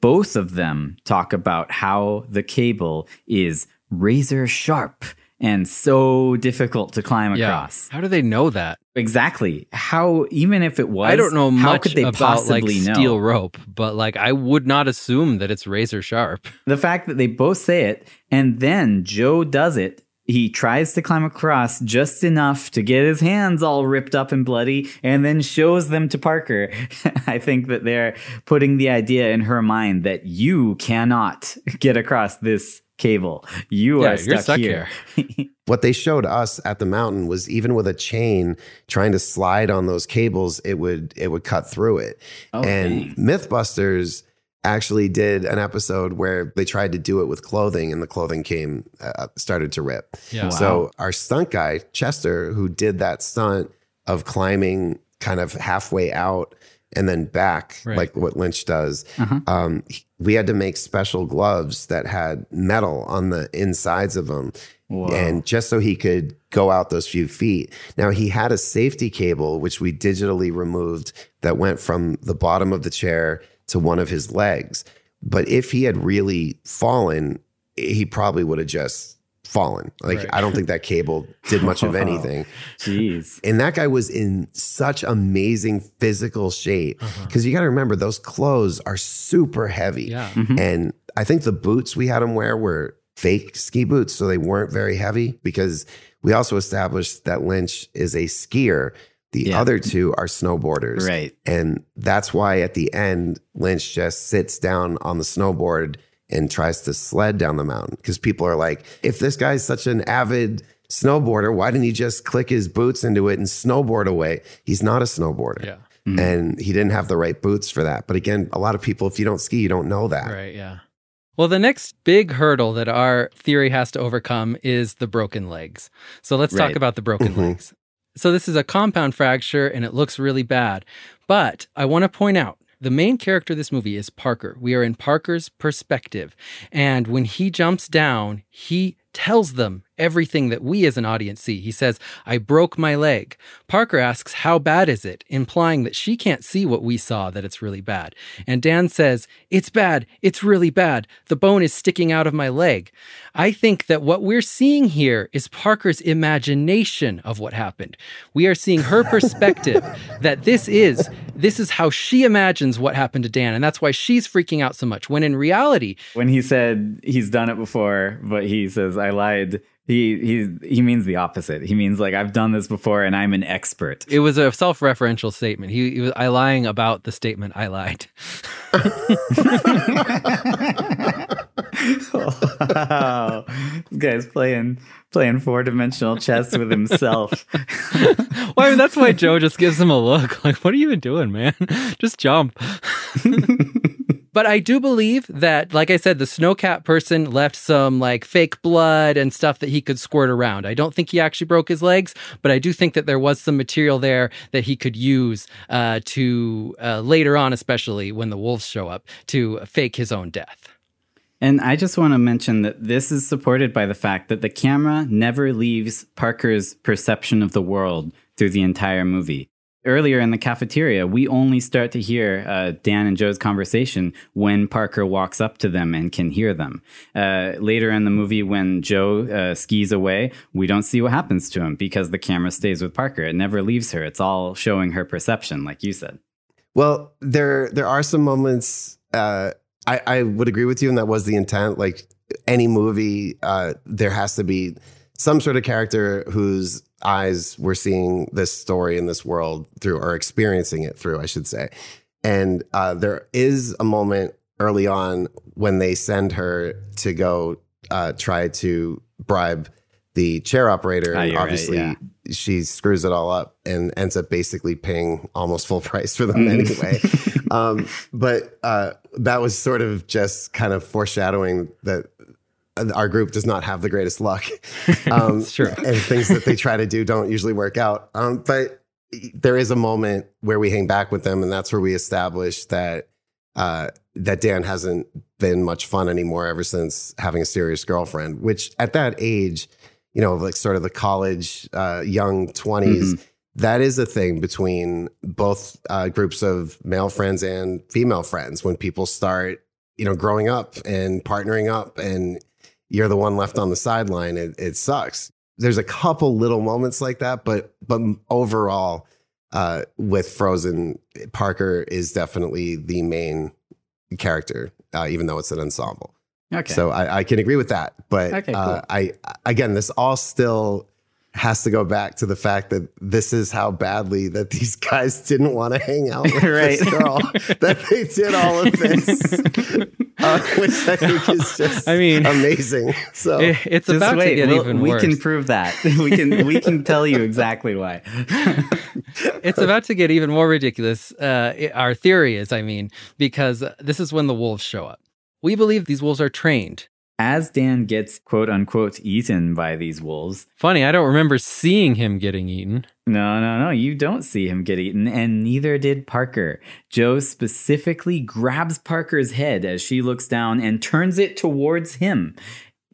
both of them talk about how the cable is razor sharp and so difficult to climb Yeah. across. How do they know that? Exactly. How even if it was I don't know how much could they about like possibly know? steel rope, but like I would not assume that it's razor sharp. The fact that they both say it and then Joe does it. He tries to climb across just enough to get his hands all ripped up and bloody and then shows them to Parker. I think that they're putting the idea in her mind that you cannot get across this cable. You Yeah, are you're stuck, stuck here. What they showed us at the mountain was even with a chain trying to slide on those cables, it would it would cut through it. Oh, and dang. MythBusters actually did an episode where they tried to do it with clothing, and the clothing came uh, started to rip. Yeah. Wow. So our stunt guy Chester, who did that stunt of climbing kind of halfway out and then back, Right. like what Lynch does, Uh-huh. um, we had to make special gloves that had metal on the insides of them. Whoa. And just so he could go out those few feet. Now, he had a safety cable, which we digitally removed, that went from the bottom of the chair to one of his legs. But if he had really fallen, he probably would have just fallen. Like, Right. I don't think that cable did much of anything. Jeez. And that guy was in such amazing physical shape uh-huh. because you got to remember those clothes are super heavy. Yeah. Mm-hmm. And I think the boots we had him wear were fake ski boots, so they weren't very heavy because we also established that Lynch is a skier. The Yeah. other two are snowboarders. Right. And that's why at the end, Lynch just sits down on the snowboard and tries to sled down the mountain because people are like, if this guy's such an avid snowboarder, why didn't he just click his boots into it and snowboard away? He's not a snowboarder. Yeah. And he didn't have the right boots for that. But again, a lot of people, if you don't ski, you don't know that. Right, yeah. Well, the next big hurdle that our theory has to overcome is the broken legs. So let's talk about the broken Mhm. legs. So this is a compound fracture and it looks really bad. But I want to point out the main character of this movie is Parker. We are in Parker's perspective. And when he jumps down, he tells them everything that we as an audience see. He says, I broke my leg. Parker asks, How bad is it? implying that she can't see what we saw, that it's really bad. And Dan says, It's bad. It's really bad. The bone is sticking out of my leg. I think that what we're seeing here is Parker's imagination of what happened. We are seeing her perspective that this is this is how she imagines what happened to Dan and that's why she's freaking out so much when in reality When he said he's done it before, but he says I lied, he he he means the opposite. He means like I've done this before and I'm an expert. it was a self-referential statement. He, he was I lying about the statement I lied. wow. This guy's playing playing four dimensional chess with himself. well, I mean, that's why Joe just gives him a look like, what are you even doing, man? just jump. But I do believe that, like I said, the snowcat person left some like fake blood and stuff that he could squirt around. I don't think he actually broke his legs, but I do think that there was some material there that he could use uh, to uh, later on, especially when the wolves show up, to fake his own death. And I just want to mention that this is supported by the fact that the camera never leaves Parker's perception of the world through the entire movie. Earlier in the cafeteria, we only start to hear uh, Dan and Joe's conversation when Parker walks up to them and can hear them. Uh, later in the movie, when Joe uh, skis away, we don't see what happens to him because the camera stays with Parker. It never leaves her. It's all showing her perception, like you said. Well, there there are some moments. Uh, I I would agree with you, and that was the intent. Like any movie, uh, there has to be some sort of character whose eyes we're seeing this story in this world through, or experiencing it through, I should say. And uh, there is a moment early on when they send her to go uh, try to bribe the chair operator, Ah, and you're right, obviously yeah. she screws it all up and ends up basically paying almost full price for them Mm. anyway. um, but uh, that was sort of just kind of foreshadowing that our group does not have the greatest luck. Um, It's true. and things that they try to do don't usually work out. Um, but there is a moment where we hang back with them, and that's where we establish that uh, that Dan hasn't been much fun anymore ever since having a serious girlfriend. Which at that age, you know, like sort of the college, uh, young 20s that is a thing between both uh, groups of male friends and female friends when people start, you know, growing up and partnering up, and you're the one left on the sideline. It, it sucks. There's a couple little moments like that, but but overall, uh, with Frozen, Parker is definitely the main character, uh, even though it's an ensemble. Okay. So I, I can agree with that. But Okay, uh. I again, this all still has to go back to the fact that this is how badly that these guys didn't want to hang out with Right. this girl that they did all of this, uh, which I think is just I mean- amazing. So It- it's Just about wait, to get we'll- even we can prove that. we can we can tell you exactly why. it's about to get even more ridiculous. Uh, it- our theory is, I mean, because uh, this is when the wolves show up. We believe these wolves are trained. As Dan gets quote unquote eaten by these wolves, Funny, I don't remember seeing him getting eaten. No, no, no. You don't see him get eaten, and neither did Parker. Joe specifically grabs Parker's head as she looks down and turns it towards him.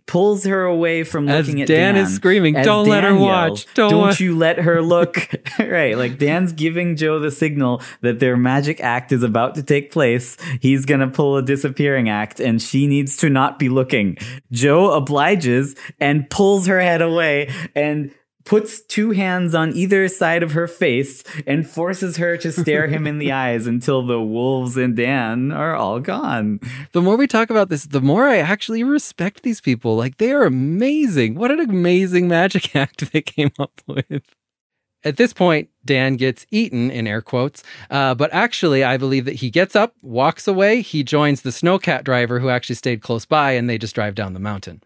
Pulls her away from As looking at Dan Dan. is screaming, as "Don't let her watch. Don't Don't, wa-" you let her look. right. Like Dan's giving Joe the signal that their magic act is about to take place. He's going to pull a disappearing act and she needs to not be looking. Joe obliges and pulls her head away and puts two hands on either side of her face and forces her to stare him in the eyes until the wolves and Dan are all gone. The more we talk about this, the more I actually respect these people. Like, they are amazing. What an amazing magic act they came up with. At this point, Dan gets eaten in air quotes, uh, but actually, I believe that he gets up, walks away. He joins the snowcat driver who actually stayed close by, and they just drive down the mountain.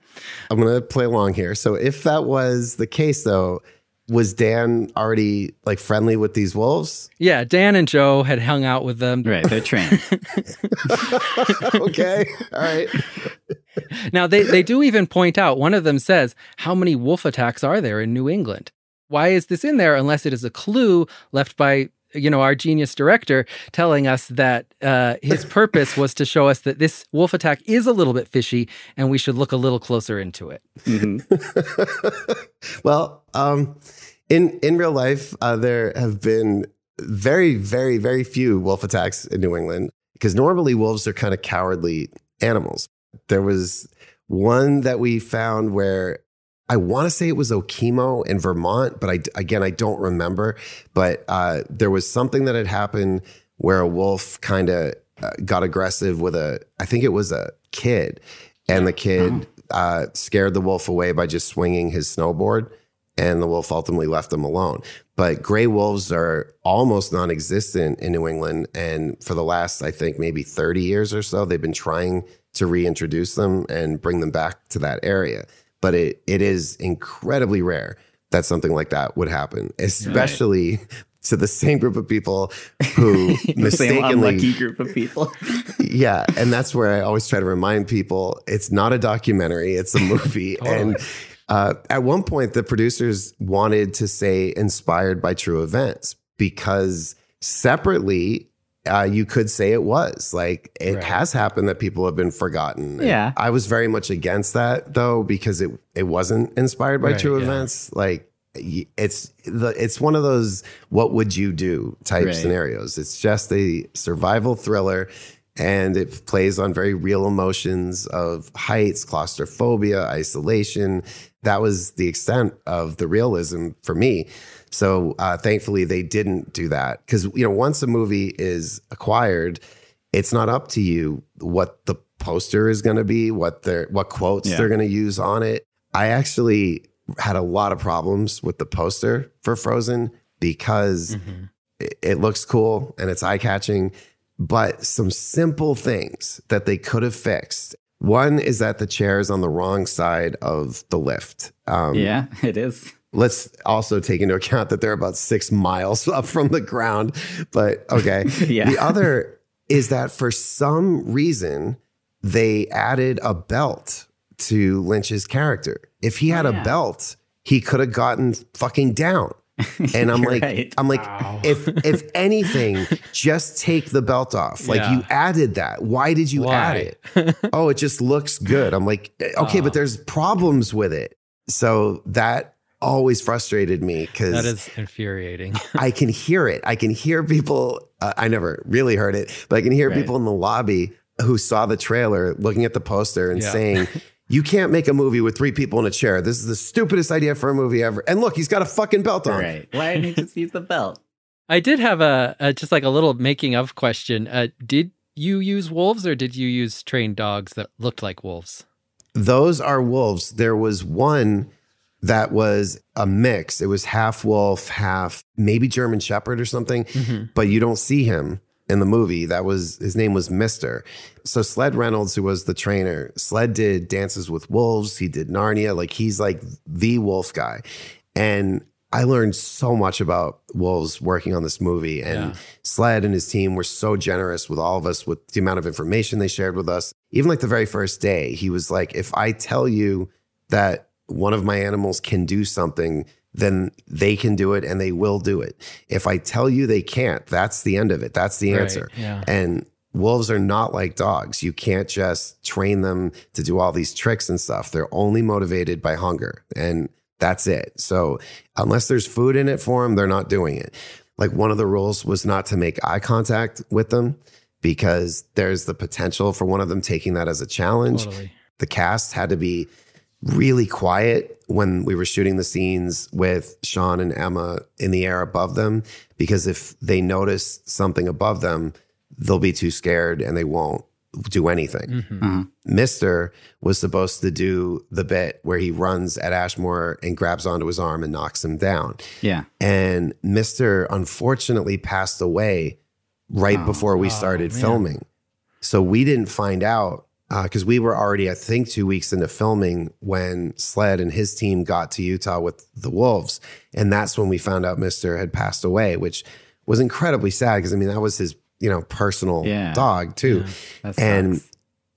I'm going to play along here. So if that was the case, though, was Dan already like friendly with these wolves? Yeah, Dan and Joe had hung out with them. Right, they're trained. okay, all right. Now, they, they do even point out, one of them says, How many wolf attacks are there in New England? Why is this in there unless it is a clue left by you know our genius director telling us that uh, his purpose was to show us that this wolf attack is a little bit fishy and we should look a little closer into it well, um, in in real life, uh, there have been very, very, very few wolf attacks in New England because normally wolves are kind of cowardly animals. There was one that we found where I want to say it was Okemo in Vermont, but I again I don't remember. But uh, there was something that had happened where a wolf kind of uh, got aggressive with a I think it was a kid, and the kid uh, scared the wolf away by just swinging his snowboard, and the wolf ultimately left him alone. But gray wolves are almost non-existent in New England, and for the last I think maybe thirty years or so, they've been trying to reintroduce them and bring them back to that area but it it is incredibly rare that something like that would happen, especially to the same group of people who the same mistakenly unlucky group of people. yeah and that's where i always try to remind people it's not a documentary it's a movie. And uh, at one point the producers wanted to say inspired by true events because separately uh, you could say it was like it Right. has happened that people have been forgotten. And Yeah. I was very much against that though because it it wasn't inspired by Right, true yeah. events. Like it's the it's one of those what would you do type Right. scenarios. It's just a survival thriller and it plays on very real emotions of heights, claustrophobia, isolation. That was the extent of the realism for me. So uh, thankfully, they didn't do that because you know once a movie is acquired, it's not up to you what the poster is going to be, what their what quotes Yeah. they're going to use on it. I actually had a lot of problems with the poster for Frozen because it, it looks cool and it's eye catching, but some simple things that they could have fixed. One is that the chair is on the wrong side of the lift. Um, yeah, it is. Let's also take into account that they're about six miles up from the ground. But okay. Yeah. The other is that for some reason, they added a belt to Lynch's character. If he had Oh, a belt, he could have gotten fucking down. And I'm like, right. I'm like, Wow. if if anything, just take the belt off. Like Yeah. you added that. Why did you add it? oh, it just looks good. I'm like, eh, okay, Oh. but there's problems with it. So that always frustrated me because that is infuriating. I can hear it. I can hear people. Uh, I never really heard it, but I can hear Right. people in the lobby who saw the trailer looking at the poster and Yeah. saying, You can't make a movie with three people in a chair. This is the stupidest idea for a movie ever. And look, he's got a fucking belt on. Right. Why didn't he just use the belt? I did have a, a just like a little making of question. Uh, did you use wolves or did you use trained dogs that looked like wolves? Those are wolves. There was one that was a mix. It was half wolf, half maybe German Shepherd or something, mm-hmm. but you don't see him in the movie. That was his name was Mister. So Sled Reynolds, who was the trainer, Sled did Dances with Wolves. He did Narnia. Like he's like the wolf guy. And I learned so much about wolves working on this movie. And Yeah. Sled and his team were so generous with all of us with the amount of information they shared with us. Even like the very first day, he was like, if I tell you that one of my animals can do something, then they can do it and they will do it. If I tell you they can't, that's the end of it. That's the Right, answer. yeah. And wolves are not like dogs. You can't just train them to do all these tricks and stuff. They're only motivated by hunger. And that's it. So unless there's food in it for them, they're not doing it. Like one of the rules was not to make eye contact with them because there's the potential for one of them taking that as a challenge. Totally. The cast had to be really quiet when we were shooting the scenes with Shawn and Emma in the air above them because if they notice something above them, they'll be too scared and they won't do anything. Mhm. Mister was supposed to do the bit where he runs at Ashmore and grabs onto his arm and knocks him down. Yeah. And Mister unfortunately passed away right Oh. before we Oh, started man. filming. So we didn't find out Uh, because we were already, I think, two weeks into filming when Sled and his team got to Utah with the Wolves. And that's when we found out Mister had passed away, which was incredibly sad because I mean, that was his, you know, personal Yeah. dog too. That And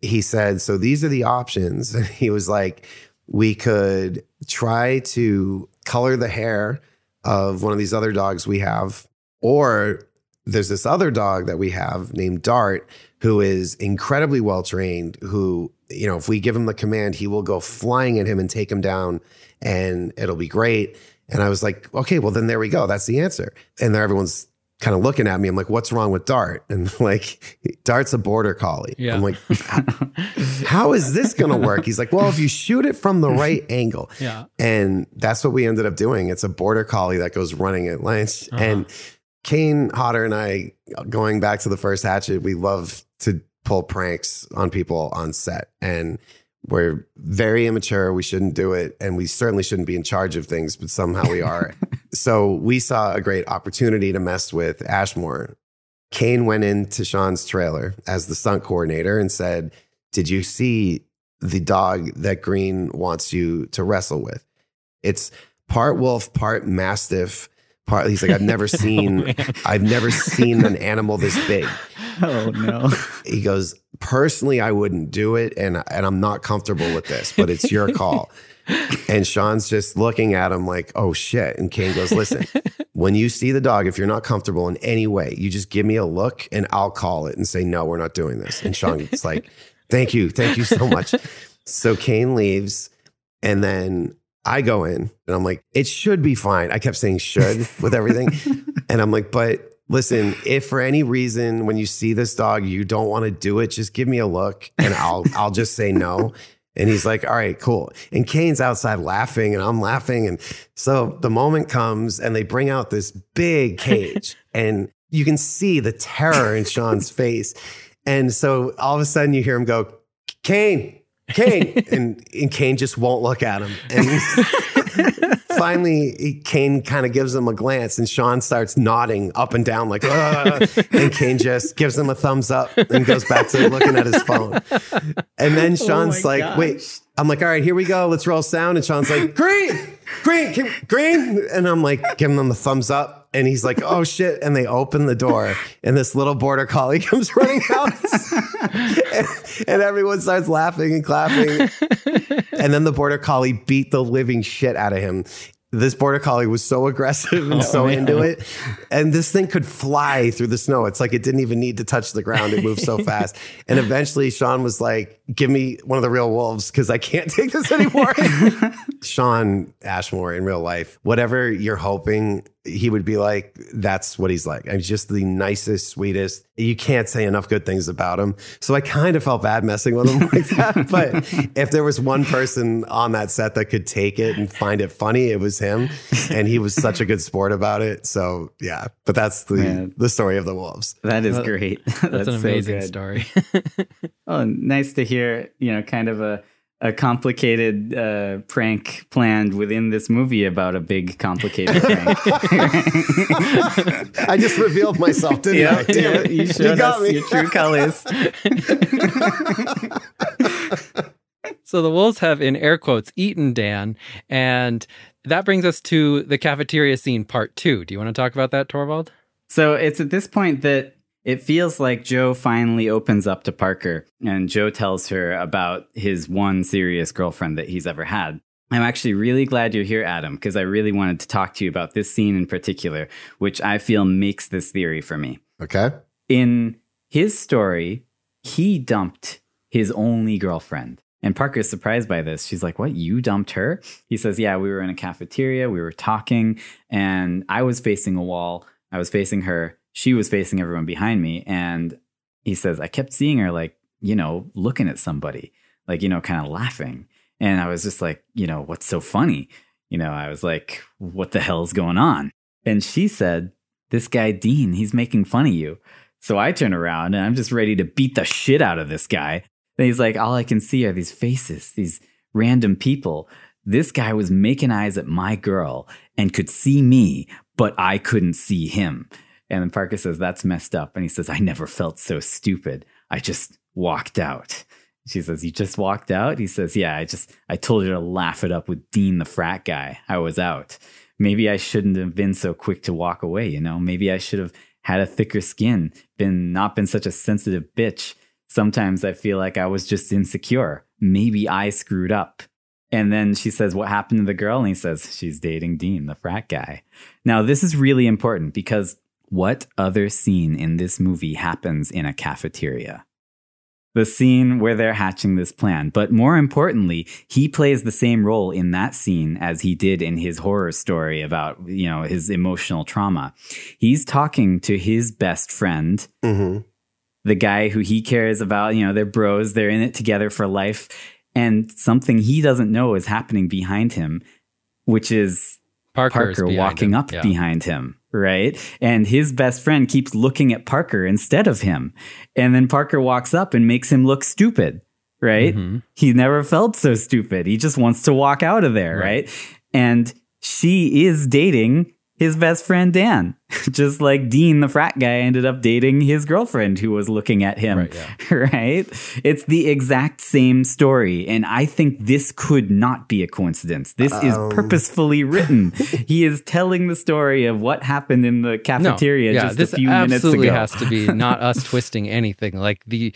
he said, So these are the options. And he was like, We could try to color the hair of one of these other dogs we have, or there's this other dog that we have named Dart, who is incredibly well trained, who, you know, if we give him the command, he will go flying at him and take him down and it'll be great. And I was like, okay, well, then there we go. That's the answer. And there everyone's kind of looking at me. I'm like, what's wrong with Dart? And like, Dart's a border collie. Yeah. I'm like, how is this going to work? He's like, well, if you shoot it from the right angle. Yeah. And that's what we ended up doing. It's a border collie that goes running at Lynch. Uh-huh. And Kane Hodder and I, going back to the first hatchet, we love to pull pranks on people on set. And we're very immature. We shouldn't do it. And we certainly shouldn't be in charge of things, but somehow we are. so we saw a great opportunity to mess with Ashmore. Kane went into Shawn's trailer as the stunt coordinator and said, Did you see the dog that Green wants you to wrestle with? It's part wolf, part mastiff. Part, he's like, I've never oh, seen, I've never seen an animal this big. Oh no. He goes, personally, I wouldn't do it, and and I'm not comfortable with this, but it's your call. And Shawn's just looking at him like, oh shit. And Kane goes, listen, when you see the dog, if you're not comfortable in any way, you just give me a look and I'll call it and say, no, we're not doing this. And Shawn's like, thank you. Thank you so much. So Kane leaves and then I go in and I'm like, it should be fine. I kept saying should with everything. and I'm like, but listen, if for any reason when you see this dog, you don't want to do it, just give me a look and I'll I'll just say no. And he's like, all right, cool. And Kane's outside laughing and I'm laughing. And so the moment comes and they bring out this big cage and you can see the terror in Shawn's face. And so all of a sudden you hear him go, Kane, Kane. And, and Kane just won't look at him. And finally, Kane kind of gives him a glance and Shawn starts nodding up and down like, "Ugh." and Kane just gives him a thumbs up and goes back to looking at his phone. And then oh Shawn's my like, gosh. wait, I'm like, all right, here we go. Let's roll sound. And Shawn's like, green, green, green. And I'm like, giving them the thumbs up. And he's like, "Oh shit!" And they open the door, and this little border collie comes running out, and, and everyone starts laughing and clapping. and then the border collie beat the living shit out of him. This border collie was so aggressive and oh, so into it, and this thing could fly through the snow. It's like it didn't even need to touch the ground; it moved so fast. And eventually, Shawn was like, "Give me one of the real wolves because I can't take this anymore." Shawn Ashmore in real life, whatever you're hoping he would be like, that's what he's like. He's just the nicest, sweetest. You can't say enough good things about him. So I kind of felt bad messing with him like that. But if there was one person on that set that could take it and find it funny, it was him. And he was such a good sport about it. So yeah, but that's the Man. the story of the wolves. That is That- great. That's, an so amazing good. story. Oh, nice to hear, you know, kind of a, a complicated uh, prank planned within this movie about a big complicated prank. I just revealed myself, didn't I? Damn it. you showed got us me. your true colors. So the wolves have, in air quotes, eaten Dan. And that brings us to the cafeteria scene part two. Do you want to talk about that, Torvald? So it's at this point that it feels like Joe finally opens up to Parker, and Joe tells her about his one serious girlfriend that he's ever had. I'm actually really glad you're here, Adam, because I really wanted to talk to you about this scene in particular, which I feel makes this theory for me. Okay. In his story, he dumped his only girlfriend. And Parker's surprised by this. She's like, What? You dumped her? He says, Yeah, we were in a cafeteria. We were talking, and I was facing a wall. I was facing her. She was facing everyone behind me. And he says, I kept seeing her, like, you know, looking at somebody, like, you know, kind of laughing. And I was just like, you know, what's so funny? You know, I was like, What the hell's going on? And she said, This guy, Dean, he's making fun of you. So I turn around and I'm just ready to beat the shit out of this guy. And he's like, all I can see are these faces, these random people. This guy was making eyes at my girl and could see me, but I couldn't see him. And then Parker says, that's messed up. And he says, I never felt so stupid. I just walked out. She says, You just walked out? He says, Yeah, I just, I told her to laugh it up with Dean, the frat guy. I was out. Maybe I shouldn't have been so quick to walk away, you know? Maybe I should have had a thicker skin, been not been such a sensitive bitch. Sometimes I feel like I was just insecure. Maybe I screwed up. And then she says, What happened to the girl? And he says, She's dating Dean, the frat guy. Now, this is really important because what other scene in this movie happens in a cafeteria? The scene where they're hatching this plan. But more importantly, he plays the same role in that scene as he did in his horror story about, you know, his emotional trauma. He's talking to his best friend, hmm the guy who he cares about, you know, they're bros, they're in it together for life. And something he doesn't know is happening behind him, which is Parker's Parker walking him. up Yeah. behind him, right? And his best friend keeps looking at Parker instead of him. And then Parker walks up and makes him look stupid, right? Mhm. He never felt so stupid. He just wants to walk out of there, Right. right? And she is dating his best friend Dan, just like Dean, the frat guy, ended up dating his girlfriend who was looking at him, Right, yeah. right? It's the exact same story. And I think this could not be a coincidence. This is Um. purposefully written. he is telling the story of what happened in the No, cafeteria yeah, just a few minutes ago. absolutely ago. has to be not us twisting anything. Like the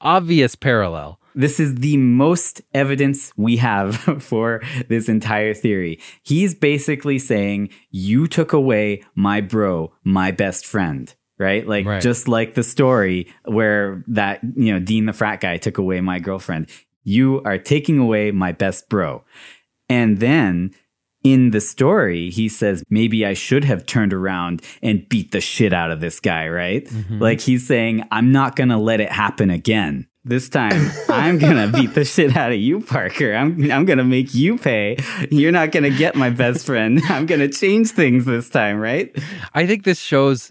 obvious parallel. This is the most evidence we have for this entire theory. He's basically saying, You took away my bro, my best friend. Right? Like, Right. just like the story where that, you know, Dean the frat guy took away my girlfriend. You are taking away my best bro. And then in the story, he says, maybe I should have turned around and beat the shit out of this guy, right? Mm-hmm. Like he's saying, I'm not going to let it happen again. This time, I'm gonna beat the shit out of you, Parker. I'm I'm gonna make you pay. You're not gonna get my best friend. I'm gonna change things this time, right? I think this shows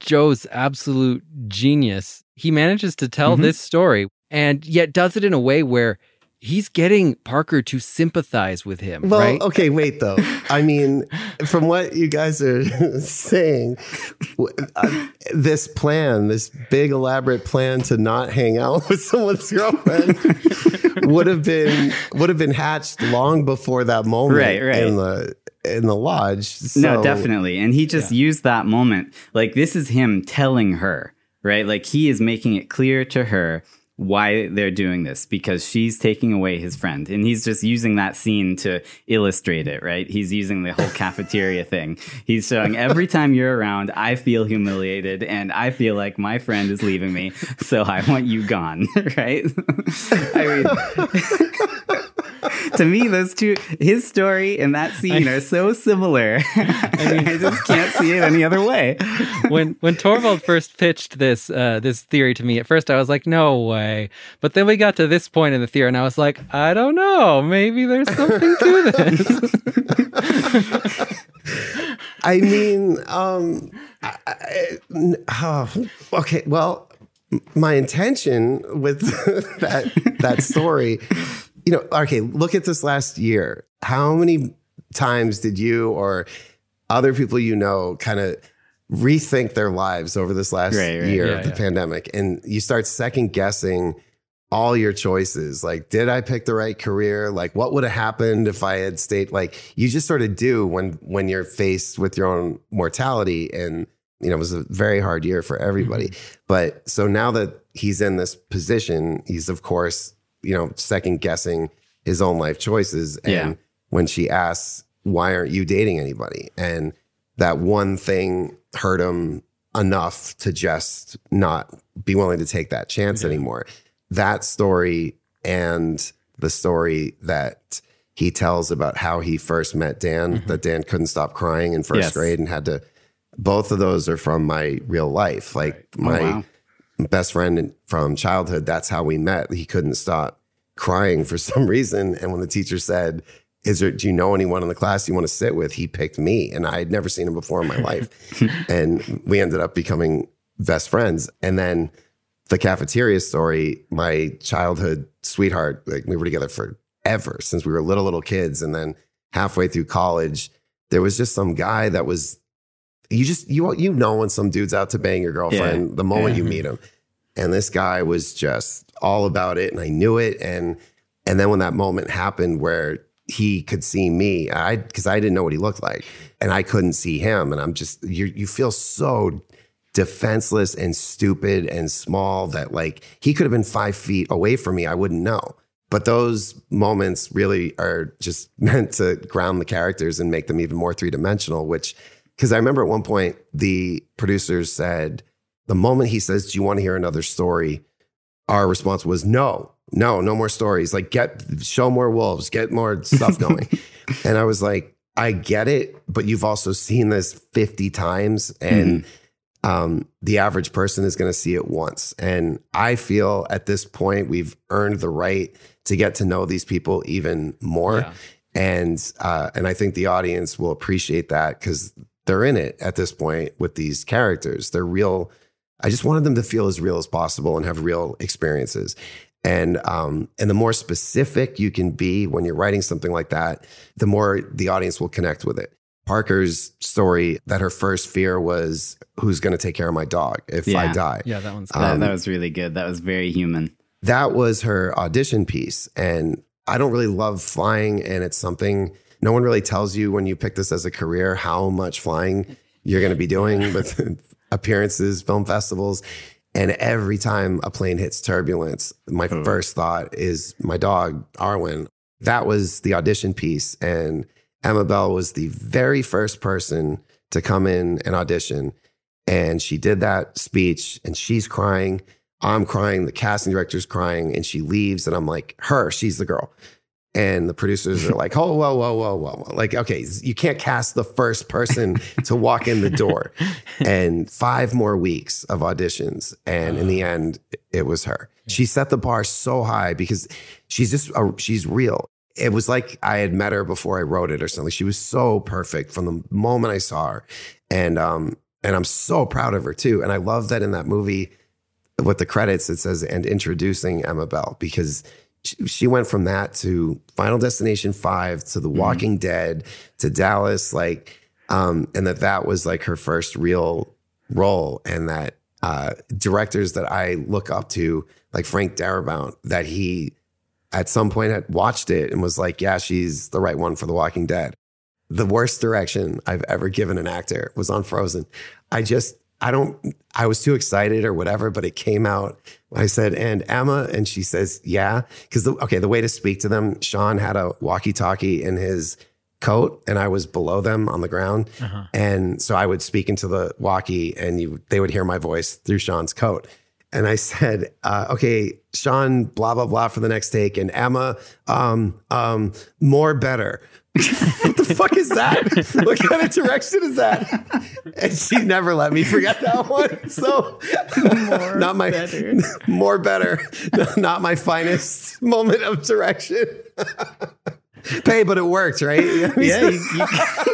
Joe's absolute genius. He manages to tell Mhm. this story and yet does it in a way where he's getting Parker to sympathize with him, Well, right? okay, wait though. I mean, from what you guys are saying, uh, this plan, this big elaborate plan to not hang out with someone's girlfriend, would have been would have been hatched long before that moment Right, right. in the in the lodge. So, no, definitely. And he just used that moment. Like this is him telling her, right? Like he is making it clear to her why they're doing this because she's taking away his friend. And he's just using that scene to illustrate it right? He's using the whole cafeteria thing. He's showing every time you're around i feel humiliated and i feel like my friend is leaving me so i want you gone right? I mean to me, those two, his story and that scene are so similar. I mean, I just can't see it any other way. when when Torvald first pitched this uh, this theory to me, at first I was like, no way. But then we got to this point in the theory, and I was like, I don't know. Maybe there's something to this. I mean, um, I, I, oh, okay. Well, my intention with that that story you know, okay, look at this last year. How many times did you or other people you know kind of rethink their lives over this last right, right. year yeah, of the yeah. pandemic? And you start second guessing all your choices. Like, did I pick the right career? Like, what would have happened if I had stayed? Like, you just sort of do when when you're faced with your own mortality. And you know, it was a very hard year for everybody. Mm-hmm. But so now that he's in this position, he's of course you know, second guessing his own life choices. And yeah. when she asks, why aren't you dating anybody? And that one thing hurt him enough to just not be willing to take that chance yeah. anymore. That story and the story that he tells about how he first met Dan, mm-hmm. that Dan couldn't stop crying in first yes. grade and had to, both of those are from my real life. Like right. oh, my, wow best friend from childhood, that's how we met. He couldn't stop crying for some reason. And when the teacher said, is there, do you know anyone in the class you want to sit with? He picked me and I had never seen him before in my life. and we ended up becoming best friends. And then the cafeteria story, my childhood sweetheart, like we were together forever since we were little, little kids. And then halfway through college, there was just some guy that was you just you you know when some dude's out to bang your girlfriend yeah. the moment yeah. you meet him. And this guy was just all about it and I knew it and and then when that moment happened where he could see me, I because I didn't know what he looked like and I couldn't see him and I'm just you you feel so defenseless and stupid and small that like he could have been 5 feet away from me I wouldn't know. But those moments really are just meant to ground the characters and make them even more three dimensional, which because I remember at one point the producers said, the moment he says, Do you want to hear another story? Our response was no, no, no more stories. Like get show more wolves, get more stuff going. and I was like, I get it, but you've also seen this 50 times and mm-hmm. um, the average person is going to see it once. And I feel at this point we've earned the right to get to know these people even more. Yeah. And uh, and I think the audience will appreciate that because they're in it at this point with these characters. They're real. I just wanted them to feel as real as possible and have real experiences. And um, and the more specific you can be when you're writing something like that, the more the audience will connect with it. Parker's story that her first fear was who's going to take care of my dog if yeah. I die. Yeah, that one's um, that, that was really good. That was very human. That was her audition piece, and I don't really love flying, and it's something no one really tells you when you pick this as a career how much flying you're going to be doing with appearances, film festivals. And every time a plane hits turbulence, my oh. first thought is my dog, Arwen. That was the audition piece. And Emma Bell was the very first person to come in and audition. And she did that speech and she's crying. I'm crying. The casting director's crying. And she leaves. And I'm like, her, she's the girl. And the producers are like, oh, whoa, whoa, whoa, whoa, whoa. Like, okay, you can't cast the first person to walk in the door. And five more weeks of auditions. And in the end, it was her. She set the bar so high because she's just, a, she's real. It was like I had met her before I wrote it or something. She was so perfect from the moment I saw her. And, um, and I'm so proud of her too. And I love that in that movie, with the credits, it says, and introducing Emma Bell because she went from that to Final Destination 5 to The mm-hmm. Walking mm-hmm. Dead to Dallas like um and that that was like her first real role and that uh directors that I look up to like Frank Darabont that he at some point had watched it and was like yeah she's the right one for The Walking Dead the worst direction I've ever given an actor was on Frozen. I just, I don't, I was too excited or whatever, but it came out. I said, and Emma, and she says, yeah. Cause the, okay, the way to speak to them, Shawn had a walkie talkie in his coat and I was below them on the ground. Uh-huh. And so I would speak into the walkie and you, they would hear my voice through Shawn's coat. And I said, uh, okay, Shawn, blah, blah, blah for the next take. And Emma, um, um, more better. what the fuck is that? what kind of direction is that? And she never let me forget that one. So more not my better. more better. Not my finest moment of direction. Pay, but it worked, right? yeah, you, you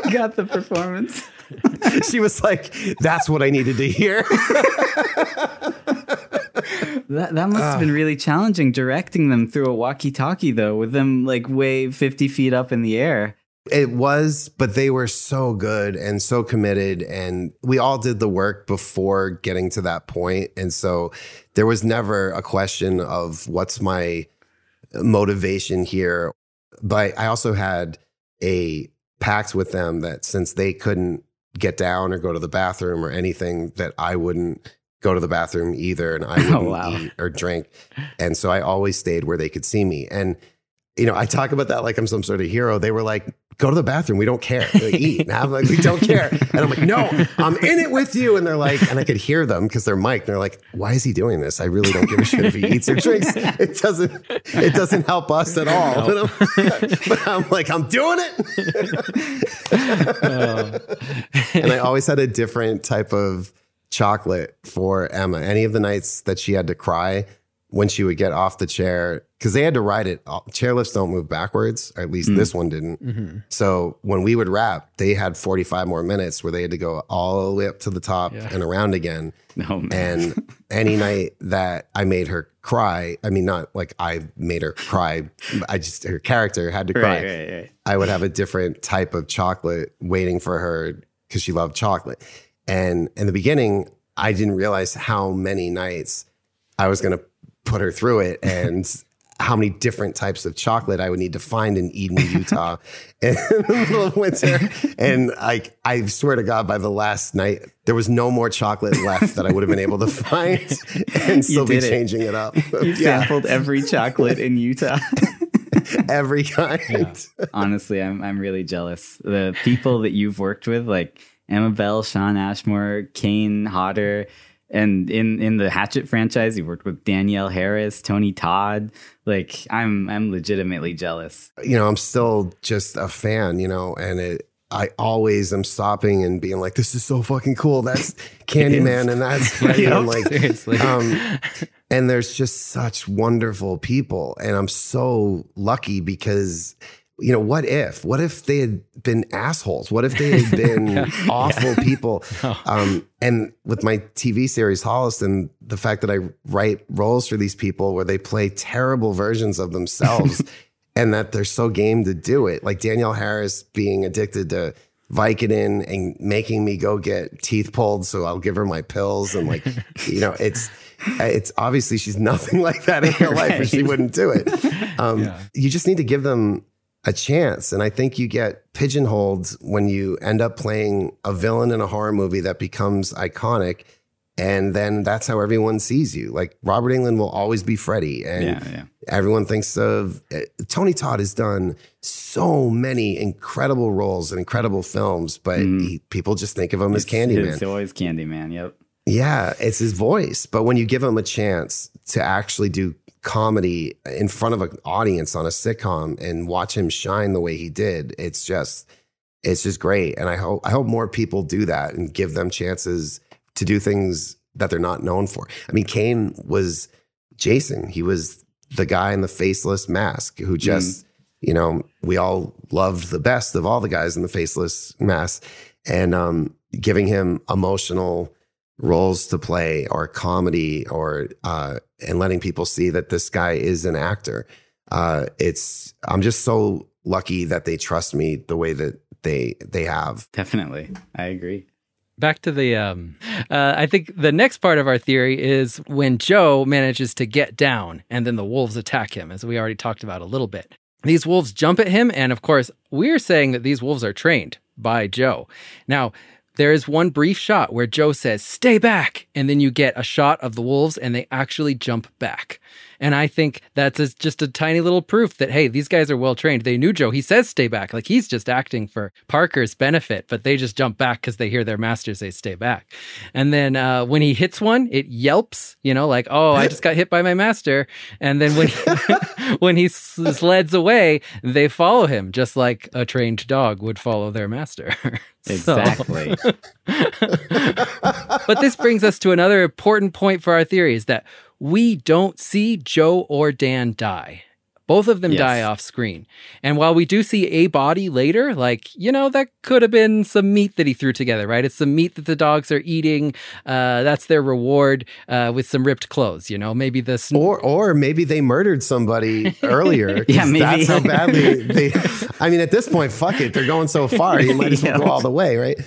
got the performance. she was like, "That's what I needed to hear." that that must have been really challenging directing them through a walkie-talkie, though, with them like way fifty feet up in the air. It was, but they were so good and so committed. And we all did the work before getting to that point. And so there was never a question of what's my motivation here. But I also had a pact with them that since they couldn't get down or go to the bathroom or anything, that I wouldn't go to the bathroom either and I oh, wouldn't oh, wow. eat or drink. And so I always stayed where they could see me. And you know, I talk about that like I'm some sort of hero. They were like, go to the bathroom. We don't care. Like, Eat. And I'm like, we don't care. And I'm like, no, I'm in it with you. And they're like, and I could hear them because they're mic'd. They're like, why is he doing this? I really don't give a shit if he eats or drinks. It doesn't, it doesn't help us at all. No. I'm, but, I'm, like, I'm doing it. oh. and I always had a different type of chocolate for Emma. Any of the nights that she had to cry, when she would get off the chair because they had to ride it. Chairlifts don't move backwards, or at least mm. this one didn't. Mm-hmm. So when we would wrap, they had 45 more minutes where they had to go all the way up to the top yeah. and around again. Oh, and any night that I made her cry, I mean, not like I made her cry, I just, her character had to cry. Right, right, right. I would have a different type of chocolate waiting for her because she loved chocolate. And in the beginning, I didn't realize how many nights I was going to put her through it and how many different types of chocolate I would need to find in Eden, Utah in the middle of winter. And like, I swear to God, by the last night, there was no more chocolate left that I would have been able to find and still be changing it up. You yeah. sampled every chocolate in Utah. every kind. Yeah. Honestly, I'm I'm really jealous. The people that you've worked with, like Emma Bell, Shawn Ashmore, Kane Hodder, and in in the Hatchet franchise, he worked with Danielle Harris, Tony Todd. Like I'm I'm legitimately jealous. You know, I'm still just a fan. You know, and it. I always am stopping and being like, "This is so fucking cool." That's Candyman, and that's yep, like, seriously. Um, and there's just such wonderful people, and I'm so lucky because you know, what if? What if they had been assholes? What if they had been awful yeah. people? No. Um, and with my TV series Holliston, the fact that I write roles for these people where they play terrible versions of themselves and that they're so game to do it, like Danielle Harris being addicted to Vicodin and making me go get teeth pulled so I'll give her my pills and like, you know, it's it's obviously she's nothing like that in real life or she wouldn't do it. Um, yeah. You just need to give them a chance. And I think you get pigeonholed when you end up playing a villain in a horror movie that becomes iconic. And then that's how everyone sees you. Like Robert Englund will always be Freddy. And yeah, yeah. everyone thinks of uh, Tony Todd has done so many incredible roles and incredible films, but mm. he, people just think of him it's, as Candyman. It's always Candyman. Yep. Yeah, it's his voice. But when you give him a chance to actually do comedy in front of an audience on a sitcom and watch him shine the way he did, it's just it's just great. And I hope I hope more people do that and give them chances to do things that they're not known for. I mean, Kane was Jason. He was the guy in the faceless mask who just, mm. you know, we all loved the best of all the guys in the faceless mask. And um, giving him emotional roles to play or comedy or uh, and letting people see that this guy is an actor. Uh, it's I'm just so lucky that they trust me the way that they they have. Definitely, I agree. Back to the, um, uh, I think the next part of our theory is when Joe manages to get down and then the wolves attack him, as we already talked about a little bit. these wolves jump at him. And of course, we're saying that these wolves are trained by Joe. Now, there is one brief shot where Joe says, Stay back. And then you get a shot of the wolves and they actually jump back. And I think that's a, just a tiny little proof that, hey, these guys are well trained. They knew Joe. He says stay back. Like he's just acting for Parker's benefit, but they just jump back because they hear their master say stay back. And then uh, when he hits one, it yelps, you know, like, oh, I just got hit by my master. And then when he, when he sleds away, they follow him just like a trained dog would follow their master. Exactly. but this brings us to another important point for our theory is that we don't see Joe or Dan die. Both of them yes. die off screen. And while we do see a body later, like, you know, that could have been some meat that he threw together, right? It's some meat that the dogs are eating. Uh, that's their reward uh, with some ripped clothes, you know? Maybe this. Or, or maybe they murdered somebody earlier. yeah, maybe. That's how badly they. I mean, at this point, fuck it. They're going so far. You might as well go all the way, right?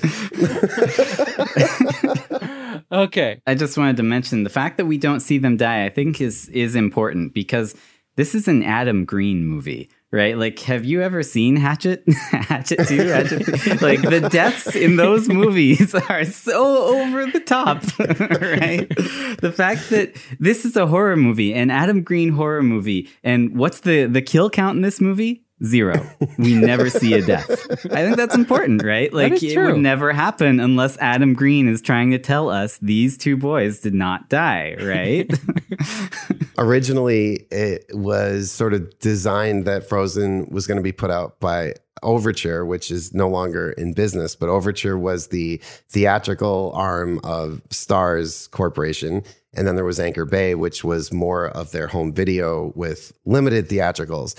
Okay. I just wanted to mention the fact that we don't see them die, I think is is important because this is an Adam Green movie, right? Like, have you ever seen Hatchet? Hatchet 2? Hatchet like, the deaths in those movies are so over the top, right? The fact that this is a horror movie, an Adam Green horror movie, and what's the, the kill count in this movie? Zero. We never see a death. I think that's important, right? Like it would never happen unless Adam Green is trying to tell us these two boys did not die, right? Originally, it was sort of designed that Frozen was going to be put out by Overture, which is no longer in business, but Overture was the theatrical arm of Starz Corporation. And then there was Anchor Bay, which was more of their home video with limited theatricals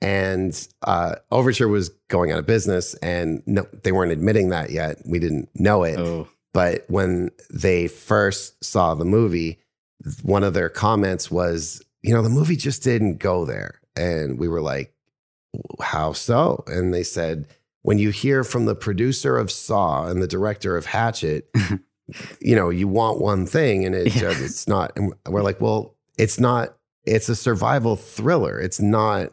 and uh, Overture was going out of business, and no, they weren't admitting that yet. We didn't know it. Oh. But when they first saw the movie, one of their comments was, "You know, the movie just didn't go there," and we were like, "How so?" And they said, "When you hear from the producer of Saw and the director of Hatchet." you know, you want one thing and it, yeah. it's not. And we're like, well, it's not, it's a survival thriller. It's not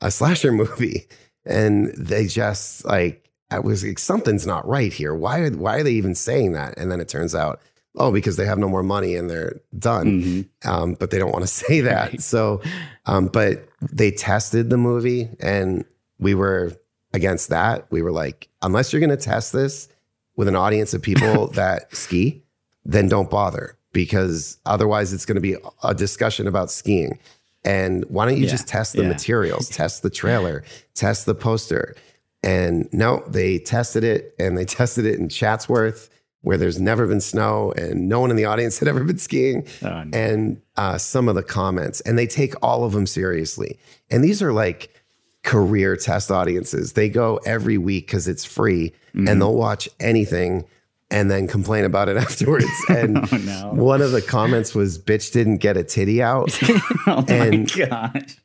a slasher movie, and they just like I was like something's not right here. Why why are they even saying that? And then it turns out oh because they have no more money and they're done, mm-hmm. um, but they don't want to say that. Right. So, um, but they tested the movie, and we were against that. We were like, unless you're going to test this with an audience of people that ski, then don't bother because otherwise it's going to be a discussion about skiing. And why don't you yeah, just test the yeah. materials, test the trailer, test the poster? And no, they tested it and they tested it in Chatsworth where there's never been snow and no one in the audience had ever been skiing. Oh, no. And uh, some of the comments, and they take all of them seriously. And these are like career test audiences. They go every week because it's free mm-hmm. and they'll watch anything and then complain about it afterwards. And oh, no. one of the comments was, "Bitch didn't get a titty out." oh and, my gosh!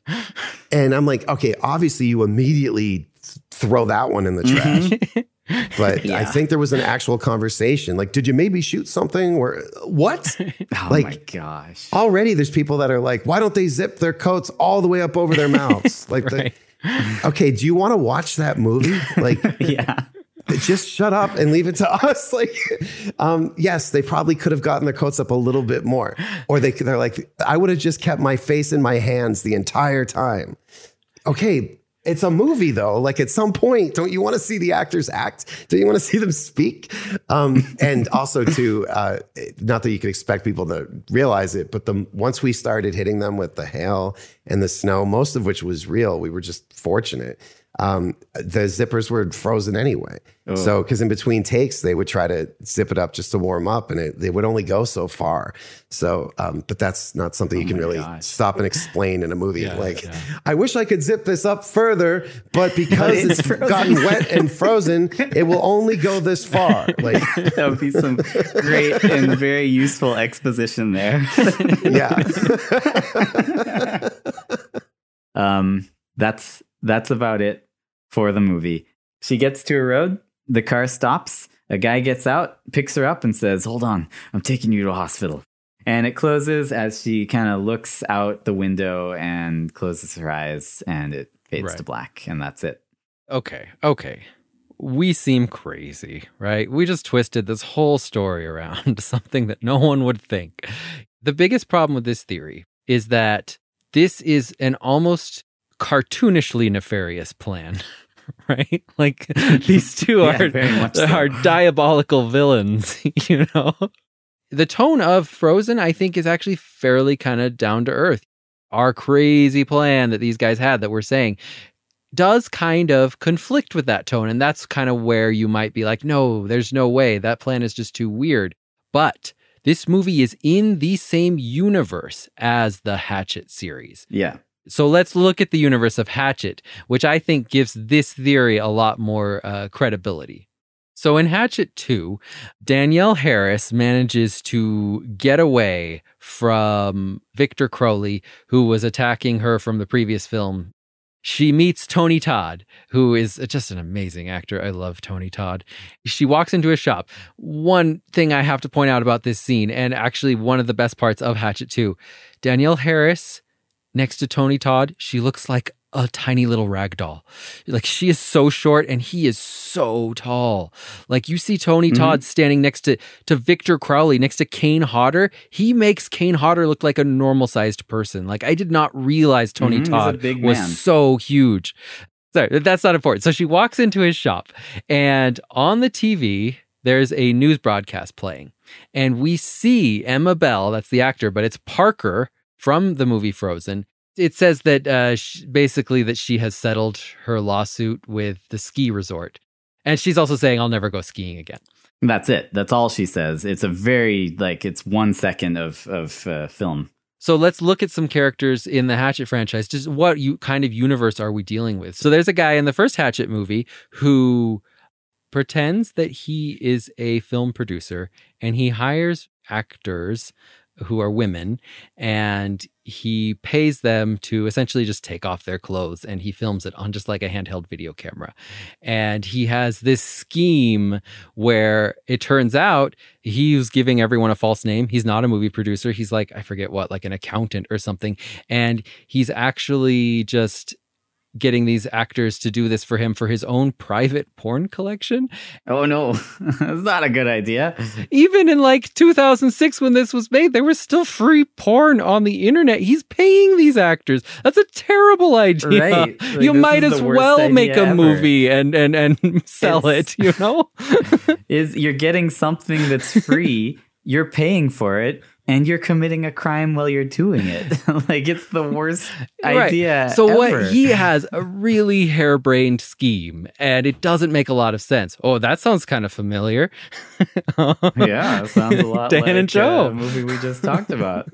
And I'm like, okay, obviously you immediately throw that one in the mm-hmm. trash. but yeah. I think there was an actual conversation. Like, did you maybe shoot something? Or what? oh like, my gosh! Already, there's people that are like, why don't they zip their coats all the way up over their mouths? Like, right. the, okay, do you want to watch that movie? Like, yeah just shut up and leave it to us. Like, um, yes, they probably could have gotten their coats up a little bit more, or they they're like, I would have just kept my face in my hands the entire time. Okay, it's a movie though. Like at some point, don't you want to see the actors act? Don't you want to see them speak? Um, and also to uh, not that you could expect people to realize it, but the once we started hitting them with the hail and the snow, most of which was real, we were just fortunate um, the zippers were frozen anyway. Oh. So, because in between takes, they would try to zip it up just to warm up, and it, they would only go so far. So, um, but that's not something oh you can really gosh. stop and explain in a movie. Yeah, like, yeah. I wish I could zip this up further, but because it's, it's gotten wet and frozen, it will only go this far. Like, that would be some great and very useful exposition there. yeah. um, that's that's about it for the movie. She gets to a road, the car stops, a guy gets out, picks her up, and says, Hold on, I'm taking you to a hospital. And it closes as she kind of looks out the window and closes her eyes, and it fades Right. to black, and that's it. Okay, okay. We seem crazy, right? We just twisted this whole story around something that no one would think. The biggest problem with this theory is that this is an almost cartoonishly nefarious plan, right? Like these two Yeah, are, so. are diabolical villains, you know? The tone of Frozen, I think, is actually fairly kind of down to earth. Our crazy plan that these guys had that we're saying does kind of conflict with that tone. And that's kind of where you might be like, no, there's no way. That plan is just too weird. But this movie is in the same universe as the Hatchet series. Yeah. So let's look at the universe of Hatchet, which I think gives this theory a lot more uh, credibility. So in Hatchet 2, Danielle Harris manages to get away from Victor Crowley, who was attacking her from the previous film. She meets Tony Todd, who is just an amazing actor. I love Tony Todd. She walks into a shop. One thing I have to point out about this scene, and actually one of the best parts of Hatchet 2, Danielle Harris next to Tony Todd, she looks like a tiny little rag doll. Like she is so short and he is so tall. Like you see Tony Mhm. Todd standing next to to Victor Crowley, next to Kane Hodder. He makes Kane Hodder look like a normal sized person. Like I did not realize Tony Mhm, Todd was so huge. Sorry, that's not important. So she walks into his shop and on the TV there's a news broadcast playing. And we see Emma Bell, that's the actor, but it's Parker from the movie Frozen. It says that uh, sh- basically that she has settled her lawsuit with the ski resort. And she's also saying, I'll never go skiing again. That's it. That's all she says. It's a very like it's one second of of uh, film. So let's look at some characters in the Hatchet franchise. Just what you kind of universe are we dealing with? So there's a guy in the first Hatchet movie who pretends that he is a film producer and he hires actors who are women and he pays them to essentially just take off their clothes and he films it on just like a handheld video camera. And he has this scheme where it turns out he's giving everyone a false name. He's not a movie producer. He's like, I forget what, like an accountant or something. And he's actually just getting these actors to do this for him for his own private porn collection. Oh no, that's not a good idea. Even in like 2006 when this was made, there was still free porn on the internet. He's paying these actors. That's a terrible idea. Right. Like, you might as well make a ever. movie and and and sell It's- it, you know? Is you're getting something that's free, you're paying for it, and you're committing a crime while you're doing it. like it's the worst Right. idea. So ever. what he has a really harebrained scheme and it doesn't make a lot of sense. Oh, that sounds kind of familiar. yeah, it sounds a lot Dan like and Joe. uh, movie we just talked about.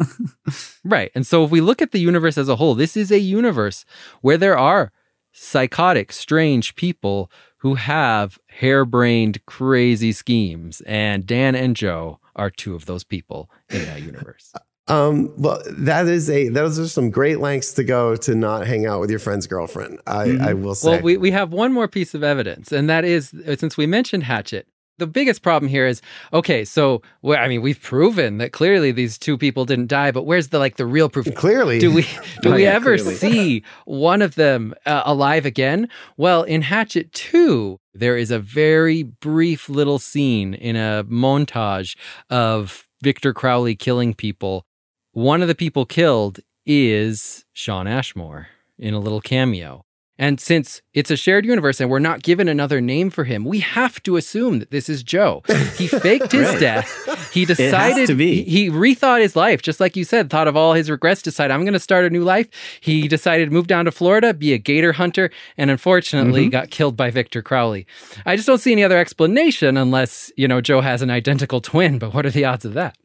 Right. And so if we look at the universe as a whole, this is a universe where there are psychotic, strange people who have harebrained, crazy schemes. And Dan and Joe are two of those people in that universe. Um, well, that is a those are some great lengths to go to not hang out with your friend's girlfriend. I, Mhm. I will say. Well, we, we have one more piece of evidence, and that is uh, since we mentioned Hatchet, the biggest problem here is okay, so well, I mean, we've proven that clearly these two people didn't die, but where's the like the real proof? Clearly, Do we do Oh, we yeah, ever clearly. see one of them uh, alive again? Well, in Hatchet 2, there is a very brief little scene in a montage of Victor Crowley killing people. One of the people killed is Shawn Ashmore in a little cameo. And since it's a shared universe and we're not given another name for him, we have to assume that this is Joe. He faked his Right. death. He decided to be. He, he rethought his life, just like you said, thought of all his regrets, decided I'm going to start a new life. He decided to move down to Florida, be a gator hunter, and unfortunately Mm-hmm. got killed by Victor Crowley. I just don't see any other explanation unless, you know, Joe has an identical twin, but what are the odds of that?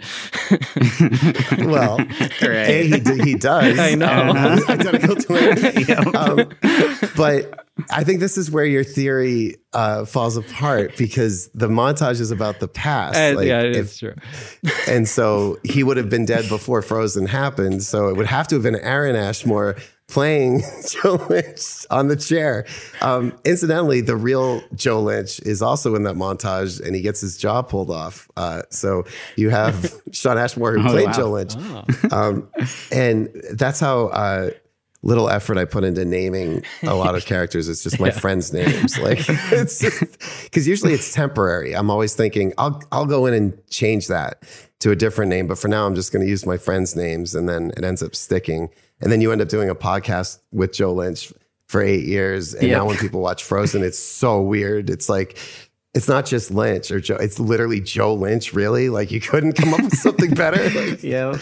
well, Correct. A, he, he does. I know. Um, identical twin. Um, but I think this is where your theory uh, falls apart because the montage is about the past. Like, yeah, it if- is true. and so he would have been dead before Frozen happened. So it would have to have been Aaron Ashmore playing Joe Lynch on the chair. Um, incidentally, the real Joe Lynch is also in that montage, and he gets his jaw pulled off. Uh, so you have Shawn Ashmore who Oh, played wow. Joe Lynch, Oh. um, and that's how. Uh, little effort I put into naming a lot of characters. It's just my yeah. friends' names. Like it's because usually it's temporary. I'm always thinking I'll I'll go in and change that to a different name, but for now I'm just going to use my friends' names, and then it ends up sticking. And then you end up doing a podcast with Joe Lynch for eight years, and yep. now when people watch Frozen, it's so weird. It's like it's not just Lynch or Joe. It's literally Joe Lynch. Really, like you couldn't come up with something better. Like, yeah.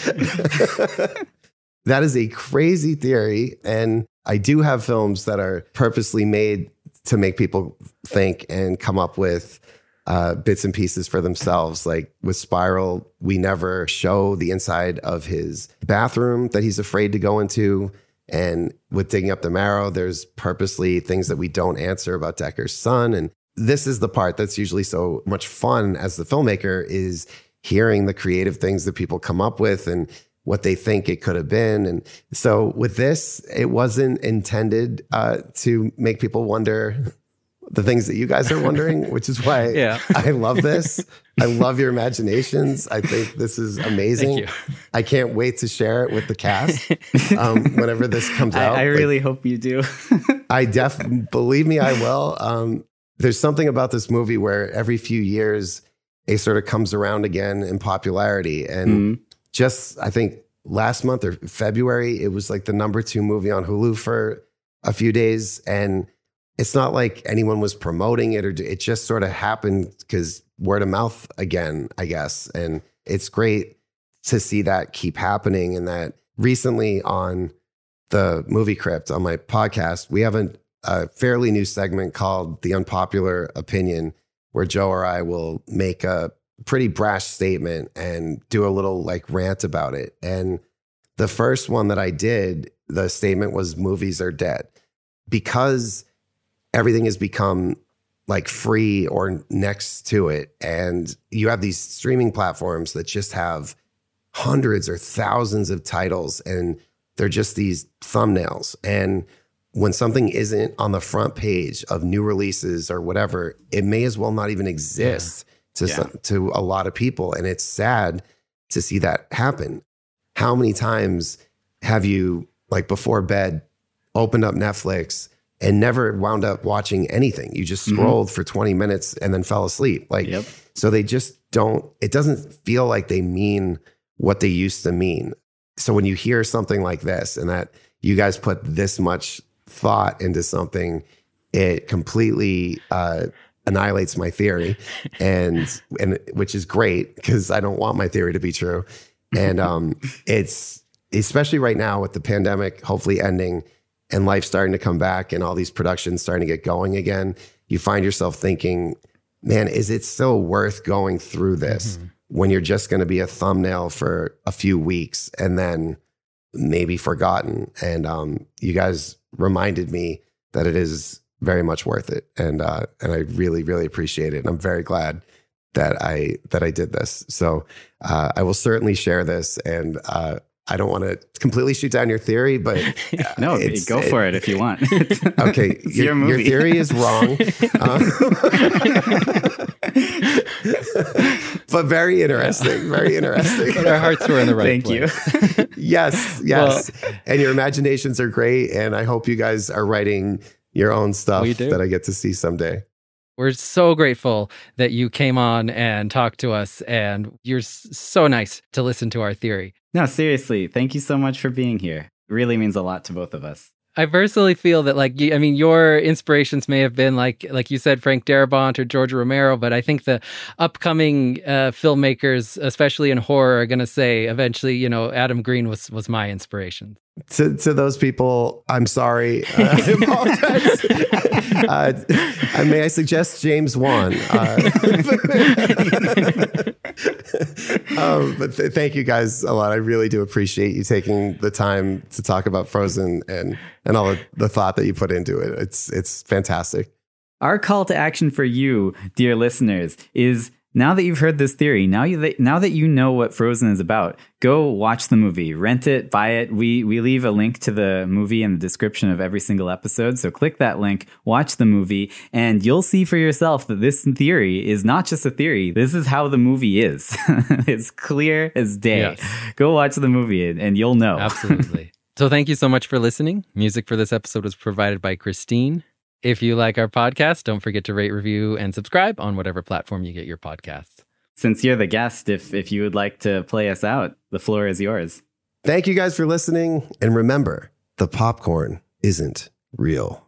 That is a crazy theory. And I do have films that are purposely made to make people think and come up with uh, bits and pieces for themselves. Like with Spiral, we never show the inside of his bathroom that he's afraid to go into. And with Digging Up the Marrow, there's purposely things that we don't answer about Dekker's son. And this is the part that's usually so much fun as the filmmaker is hearing the creative things that people come up with and what they think it could have been. And so with this, it wasn't intended uh, to make people wonder the things that you guys are wondering, which is why yeah. I love this. I love your imaginations. I think this is amazing. I can't wait to share it with the cast um, whenever this comes out. I, I really like, hope you do. I def believe me, I will. Um, there's something about this movie where every few years it sort of comes around again in popularity, and mm just I think last month or February, it was like the number two movie on Hulu for a few days. And it's not like anyone was promoting it or it just sort of happened because word of mouth again, I guess. And it's great to see that keep happening and that recently on the movie crypt on my podcast, we have a, a fairly new segment called The Unpopular Opinion, where Joe or I will make a pretty brash statement and do a little like rant about it. And the first one that I did, the statement was movies are dead because everything has become like free or next to it. And you have these streaming platforms that just have hundreds or thousands of titles and they're just these thumbnails. And when something isn't on the front page of new releases or whatever, it may as well not even exist. Yeah to yeah. some, to a lot of people and it's sad to see that happen how many times have you like before bed opened up netflix and never wound up watching anything you just mm-hmm. scrolled mm-hmm. for 20 minutes and then fell asleep like yep. so they just don't it doesn't feel like they mean what they used to mean so when you hear something like this and that you guys put this much thought into something it completely uh, annihilates my theory and and which is great because I don't want my theory to be true. And um it's especially right now with the pandemic hopefully ending and life starting to come back and all these productions starting to get going again, you find yourself thinking, man, is it still worth going through this mm-hmm. when you're just going to be a thumbnail for a few weeks and then maybe forgotten? And um, you guys reminded me that it is very much worth it, and uh, and I really really appreciate it, and I'm very glad that I that I did this. So uh, I will certainly share this, and uh, I don't want to completely shoot down your theory, but uh, no, go for it, it if you want. okay, your, your, your, theory is wrong, uh, but very interesting, very interesting. But our hearts were in the right Thank place. you. yes, yes, well, and your imaginations are great, and I hope you guys are writing your own stuff that I get to see someday. We're so grateful that you came on and talked to us, and you're so nice to listen to our theory. No, seriously, thank you so much for being here. It really means a lot to both of us. I personally feel that, like, I mean, your inspirations may have been like, like you said, Frank Darabont or George Romero, but I think the upcoming uh, filmmakers, especially in horror, are going to say eventually, you know, Adam Green was was my inspiration. To to those people, I'm sorry. Uh, I apologize. uh, may I suggest James Wan? Uh, um, but th- thank you guys a lot. I really do appreciate you taking the time to talk about Frozen and and all the thought that you put into it. It's it's fantastic. Our call to action for you, dear listeners, is now that you've heard this theory, now you now that you know what Frozen is about, go watch the movie, rent it, buy it. We we leave a link to the movie in the description of every single episode. So click that link, watch the movie, and you'll see for yourself that this theory is not just a theory. This is how the movie is. it's clear as day. Yes. Go watch the movie and, and you'll know. Absolutely. So thank you so much for listening. Music for this episode was provided by Christine. If you like our podcast, don't forget to rate, review, and subscribe on whatever platform you get your podcasts. Since you're the guest, if if you would like to play us out, the floor is yours. Thank you guys for listening. And remember, the popcorn isn't real.